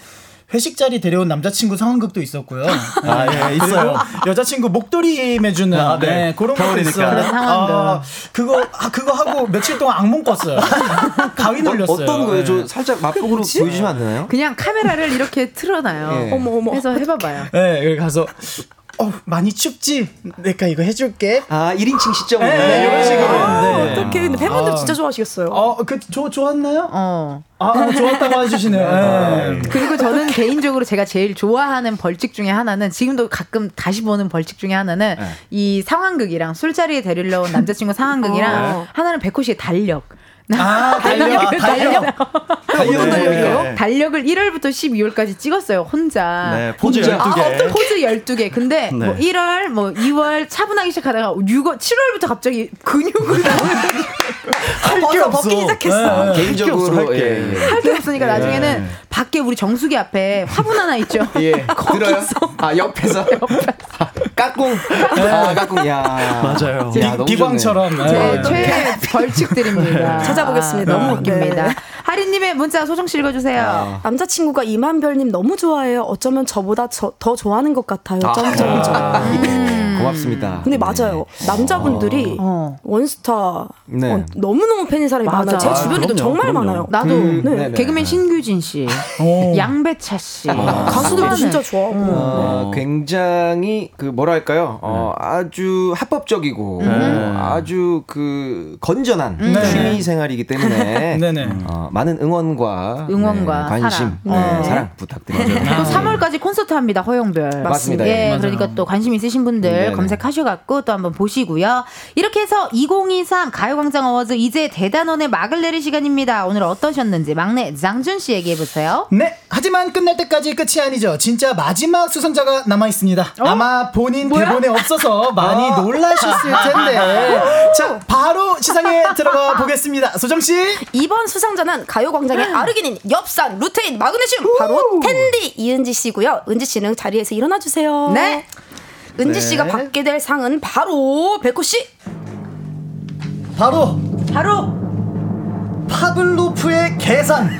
회식 자리 데려온 남자친구 상황극도 있었고요. 아, 예, 있어요. 여자친구 목도리 매주는 아, 네. 네, 그런 것도. 있어요. 그런 상황극. 아, 그거 아, 그거 하고 며칠 동안 악몽 꿨어요. 가위 눌렸어요. 어 떤 거예요? 네. 저 살짝 맛보기로 보여주시면 안 되나요? 그냥 카메라를 이렇게 틀어놔요. 예. 어머 어머. 해서 해봐봐요. 네, 여기 가서 어 많이 춥지? 내가 이거 해줄게. 아, 1인칭 시점으로. 네, 이런 식으로. 아, 네. 어떻게 근데 팬분들 아. 진짜 좋아하시겠어요. 어, 그, 좋, 좋았나요? 어. 아, 아, 좋았다고 해주시네요. 네. 그리고 저는 개인적으로 제가 제일 좋아하는 벌칙 중에 하나는 지금도 가끔 다시 보는 벌칙 중에 하나는 이 상황극이랑 술자리에 데리러 온 남자친구 상황극이랑 어. 하나는 백호 씨의 달력. 아, 달력. 아, 달력. 달력은 달력이요? 달력을 1월부터 12월까지 찍었어요, 혼자. 네, 포즈 혼자. 12개. 포즈 12개. 근데 네. 뭐 1월, 뭐 2월 차분하게 시작하다가 6월, 7월부터 갑자기 근육을 할게 벗어, 없어. 벗기 시작했어. 개인적으로 할게. 예, 예. 할 게 없으니까 나중에는 밖에 우리 정수기 앞에 화분 하나 있죠. 예. 들어요? 아, 옆에서. 아, 까꿍. 아, 까꿍. 야. 맞아요. 야, 너무 비광처럼. 제 네. 최애 벌칙들입니다. 찾아보겠습니다. 아, 너무 네. 웃깁니다. 하리님의 문자 소정 씨 읽어주세요. 남자친구가 이만별님 너무 좋아해요. 어쩌면 저보다 저, 더 좋아하는 것 같아요. 점점점. 예. 고맙습니다. 근데 맞아요. 남자분들이 어. 원스타 네. 어, 너무너무 팬인 사람이 맞아. 많아요. 제 아, 주변에도 그럼요, 정말 그럼요. 많아요. 나도 그, 네. 개그맨 신규진 씨, 양배차 씨, 가수들도 수많은. 진짜 좋아하고. 어, 굉장히 그 뭐랄까요 어, 아주 합법적이고 어, 아주 그 건전한 네. 취미 생활이기 때문에. 어, 많은 응원과, 응원과 네, 관심 사랑. 네, 어. 사랑 부탁드립니다. 또 3월까지 콘서트 합니다. 허용별. 맞습니다. 예, 맞아요. 그러니까 또 관심 있으신 분들. 검색하셔갖고 또 한번 보시고요. 이렇게 해서 2023 가요광장 어워즈 이제 대단원의 막을 내릴 시간입니다. 오늘 어떠셨는지 막내 장준 씨 얘기해 보세요. 네, 하지만 끝날 때까지 끝이 아니죠. 진짜 마지막 수상자가 남아 있습니다. 아마 본인 대본에 없어서 많이 놀라셨을 텐데. 자, 바로 시상에 들어가 보겠습니다. 소정 씨. 이번 수상자는 가요광장의 아르기닌, 엽산, 루테인, 마그네슘 바로 텐디 이은지 씨고요. 은지 씨는 자리에서 일어나 주세요. 네. 은지 씨가 받게 될 상은 바로 백호 씨. 바로 바로 파블로프의 계산.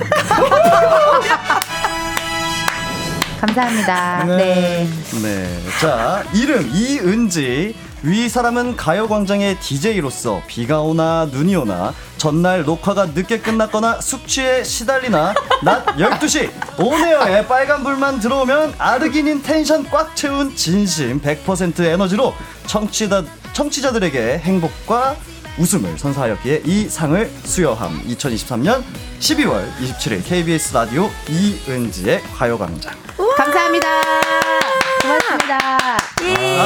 감사합니다. 네. 네. 자, 이름 이은지. 위 사람은 가요광장의 DJ로서 비가 오나 눈이 오나 전날 녹화가 늦게 끝났거나 숙취에 시달리나 낮 12시 온에어에 빨간불만 들어오면 아르기닌 텐션 꽉 채운 진심 100% 에너지로 청취자, 청취자들에게 행복과 웃음을 선사하였기에 이 상을 수여함 2023년 12월 27일 KBS 라디오 이은지의 가요광장 감사합니다. 고맙습니다. 예.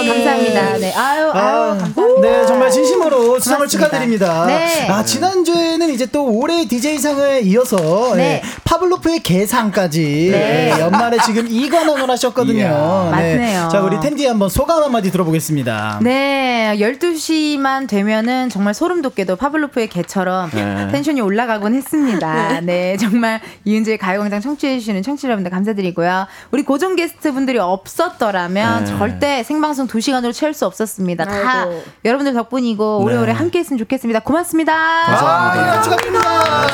감사합니다. 네. 아유, 아유, 감사합니다. 네, 정말 진심으로 수상을 고맙습니다. 축하드립니다. 네. 아, 지난주에는 이제 또 올해 DJ상을 이어서 네. 예, 파블로프의 개상까지 네. 예, 연말에 지금 이관왕을 하셨거든요. 이야, 맞네요. 자, 우리 텐디 한번 소감 한마디 들어보겠습니다. 네, 12시만 되면은 정말 소름 돋게도 파블로프의 개처럼 네. 텐션이 올라가곤 했습니다. 네, 정말 이은지의 가요광장 청취해주시는 청취자 여러분들 감사드리고요. 우리 고정 게스트 분들 이 없었더라면 네. 절대 생방송 2시간으로 채울 수 없었습니다. 다 아이고. 여러분들 덕분이고 오래오래 네. 함께 했으면 좋겠습니다. 고맙습니다. 아, 축하드립니다. 아,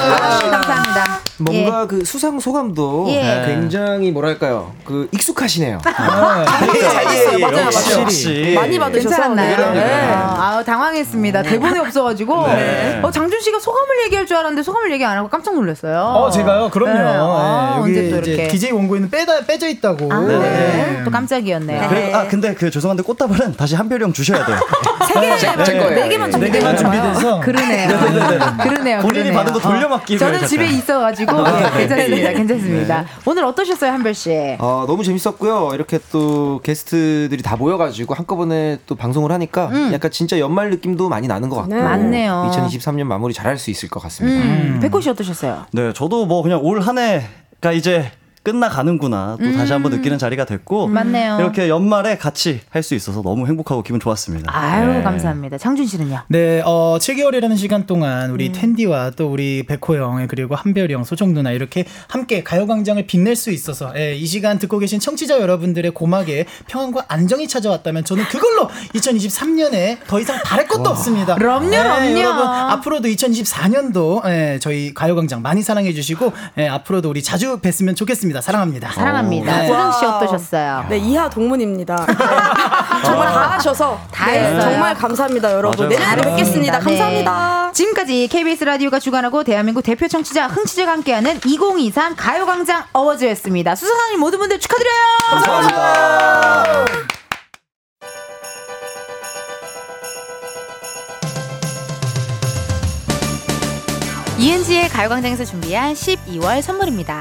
감사합니다. 뭔가 그 수상 소감도 예. 굉장히 뭐랄까요 그 익숙하시네요. 잘했어요. 맞아요, 역시, 맞아요. 역시. 많이 받으셔서. 괜찮았나요? 네. 네. 어, 아우, 당황했습니다. 대본이 없어가지고. 네. 어, 장준 씨가 소감을 얘기할 줄 알았는데 소감을 얘기 안 하고 깜짝 놀랐어요. 어, 제가요? 그럼요. 네. 예, 아, 여기 언제 또 이제. DJ 원고에는 빼다, 빼져 있다고. 아, 네. 네. 또 깜짝이었네요. 그래, 아 근데 그 죄송한데 꽃다발은 다시 한별이 형 주셔야 돼요. 세 개, 제- 제 거예요. 네 개만 예. 준비돼 네 개만. 준비돼서. 그러네요. 그러네요. 본인이 그러네요. 받은 거 돌려막기로 저는. 집에 있어가지고 예, 괜찮습니다. 괜찮습니다. 오늘 어떠셨어요, 한별 씨? 어, 너무 재밌었고요. 이렇게 또 게스트 들이 다 모여가지고 한꺼번에 또 방송을 하니까 약간 진짜 연말 느낌도 많이 나는 것 같고. 네. 맞네요. 2023년 마무리 잘할 수 있을 것 같습니다. 음, 백호 씨 어떠셨어요? 네, 저도 뭐 그냥 올 한 해가 이제 끝나가는구나 또 다시 한번 느끼는 자리가 됐고 맞네요. 이렇게 연말에 같이 할 수 있어서 너무 행복하고 기분 좋았습니다. 아유, 네. 감사합니다. 장준 씨는요? 네, 어, 7개월이라는 시간 동안 우리 텐디와 또 우리 백호 형, 그리고 한별이 형, 소정 누나 이렇게 함께 가요광장을 빛낼 수 있어서 예, 이 시간 듣고 계신 청취자 여러분들의 고막에 평안과 안정이 찾아왔다면 저는 그걸로 2023년에 더 이상 바랄 것도 없습니다. 그럼요, 예, 그럼요. 여러분, 앞으로도 2024년도 예, 저희 가요광장 많이 사랑해 주시고 예, 앞으로도 우리 자주 뵀으면 좋겠습니다. 사랑합니다. 사랑합니다. 네. 소정 씨 어떠셨어요? 네, 이하 동문입니다. 네. 정말 다 하셔서 다 네, 했어요. 정말 감사합니다, 여러분. 내년에 뵙겠습니다. 네. 감사합니다. 지금까지 KBS 라디오가 주관하고 대한민국 대표 청취자 흥취자가 함께하는 2023 가요광장 어워즈였습니다. 수상하신 모든 분들 축하드려요. 감사합니다. 이은지의 가요광장에서 준비한 12월 선물입니다.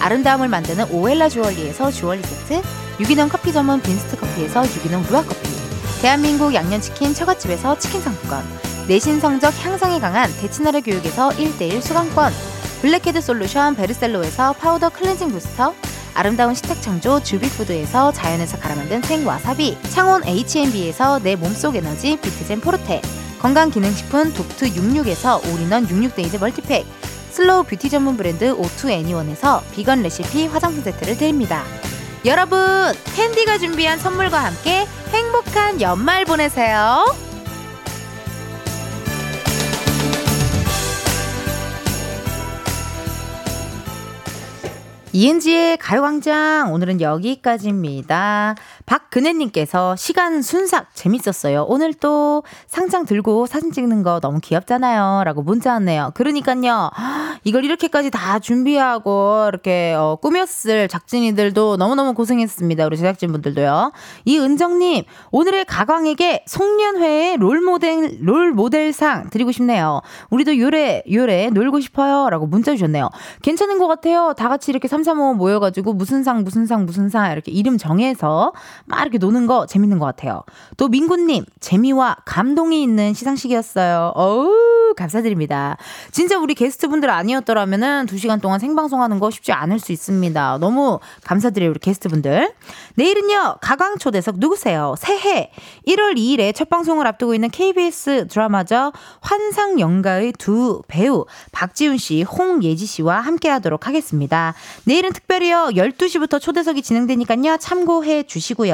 아름다움을 만드는 오엘라 주얼리에서 주얼리 세트, 유기농 커피 전문 빈스트 커피에서 유기농 루아 커피, 대한민국 양념치킨 처갓집에서 치킨 상품권, 내신 성적 향상에 강한 대치나래 교육에서 1대1 수강권, 블랙헤드 솔루션 베르셀로에서 파우더 클렌징 부스터, 아름다운 식탁 창조 주비푸드에서 자연에서 갈아 만든 생와사비 창원 H&B에서 내 몸속 에너지 비트젠 포르테 건강기능식품 독트 66에서 올인원 66데이즈 멀티팩 슬로우 뷰티 전문 브랜드 오투 애니원에서 비건 레시피 화장품 세트를 드립니다. 여러분, 텐디가 준비한 선물과 함께 행복한 연말 보내세요. 이은지의 가요광장 오늘은 여기까지입니다. 박근혜님께서 시간 순삭 재밌었어요. 오늘 또 상장 들고 사진 찍는 거 너무 귀엽잖아요. 라고 문자 왔네요. 그러니까요. 이걸 이렇게까지 다 준비하고 이렇게 어, 꾸몄을 작진이들도 너무너무 고생했습니다. 우리 제작진분들도요. 이은정님 오늘의 가광에게 송년회의 롤모델 롤모델상 드리고 싶네요. 우리도 요래 요래 놀고 싶어요 라고 문자 주셨네요. 괜찮은 것 같아요. 다 같이 이렇게 삼삼오오 모여가지고 무슨 상 무슨 상 무슨 상 이렇게 이름 정해서 막 이렇게 노는 거 재밌는 것 같아요. 또 민구님 재미와 감동이 있는 시상식이었어요. 어우 감사드립니다. 진짜 우리 게스트분들 아니었더라면은 두 시간 동안 생방송 하는 거 쉽지 않을 수 있습니다. 너무 감사드려요 우리 게스트분들. 내일은요 가광초대석 누구세요? 새해 1월 2일에 첫 방송을 앞두고 있는 KBS 드라마죠 환상연가의 두 배우 박지훈 씨, 홍예지 씨와 함께 하도록 하겠습니다. 내일은 특별히요 12시부터 초대석이 진행되니까요 참고해 주시고요.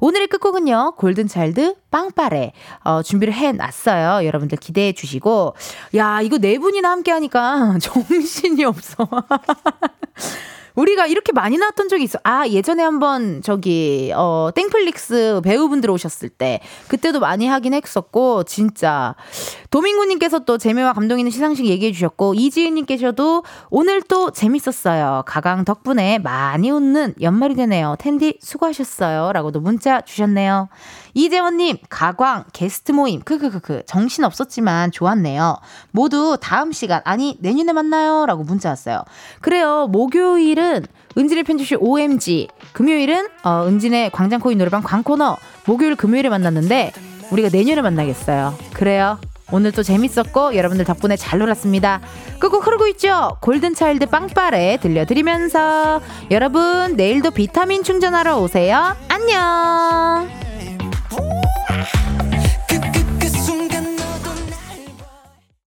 오늘의 끝곡은요 골든차일드 빵빠레 어, 준비를 해놨어요. 여러분들 기대해 주시고 야 이거 네 분이나 함께 하니까 정신이 없어. 우리가 이렇게 많이 나왔던 적이 있어. 아, 예전에 한번 저기, 어, 땡플릭스 배우분들 오셨을 때, 그때도 많이 하긴 했었고, 진짜. 도민구님께서 또 재미와 감동 있는 시상식 얘기해 주셨고, 이지은님께서도 오늘 또 재밌었어요. 가강 덕분에 많이 웃는 연말이 되네요. 텐디 수고하셨어요. 라고도 문자 주셨네요. 이재원님, 가광, 게스트 모임, 크크크크, 정신 없었지만 좋았네요. 모두 다음 시간, 아니, 내년에 만나요. 라고 문자 왔어요. 그래요. 목요일은 은진의 편집실 OMG, 금요일은, 어, 은진의 광장코인 노래방 광코너, 목요일, 금요일에 만났는데, 우리가 내년에 만나겠어요. 그래요. 오늘 또 재밌었고 여러분들 덕분에 잘 놀았습니다. 끄고 흐르고 있죠? 골든차일드 빵빠레 들려드리면서 여러분 내일도 비타민 충전하러 오세요. 안녕! Ooh.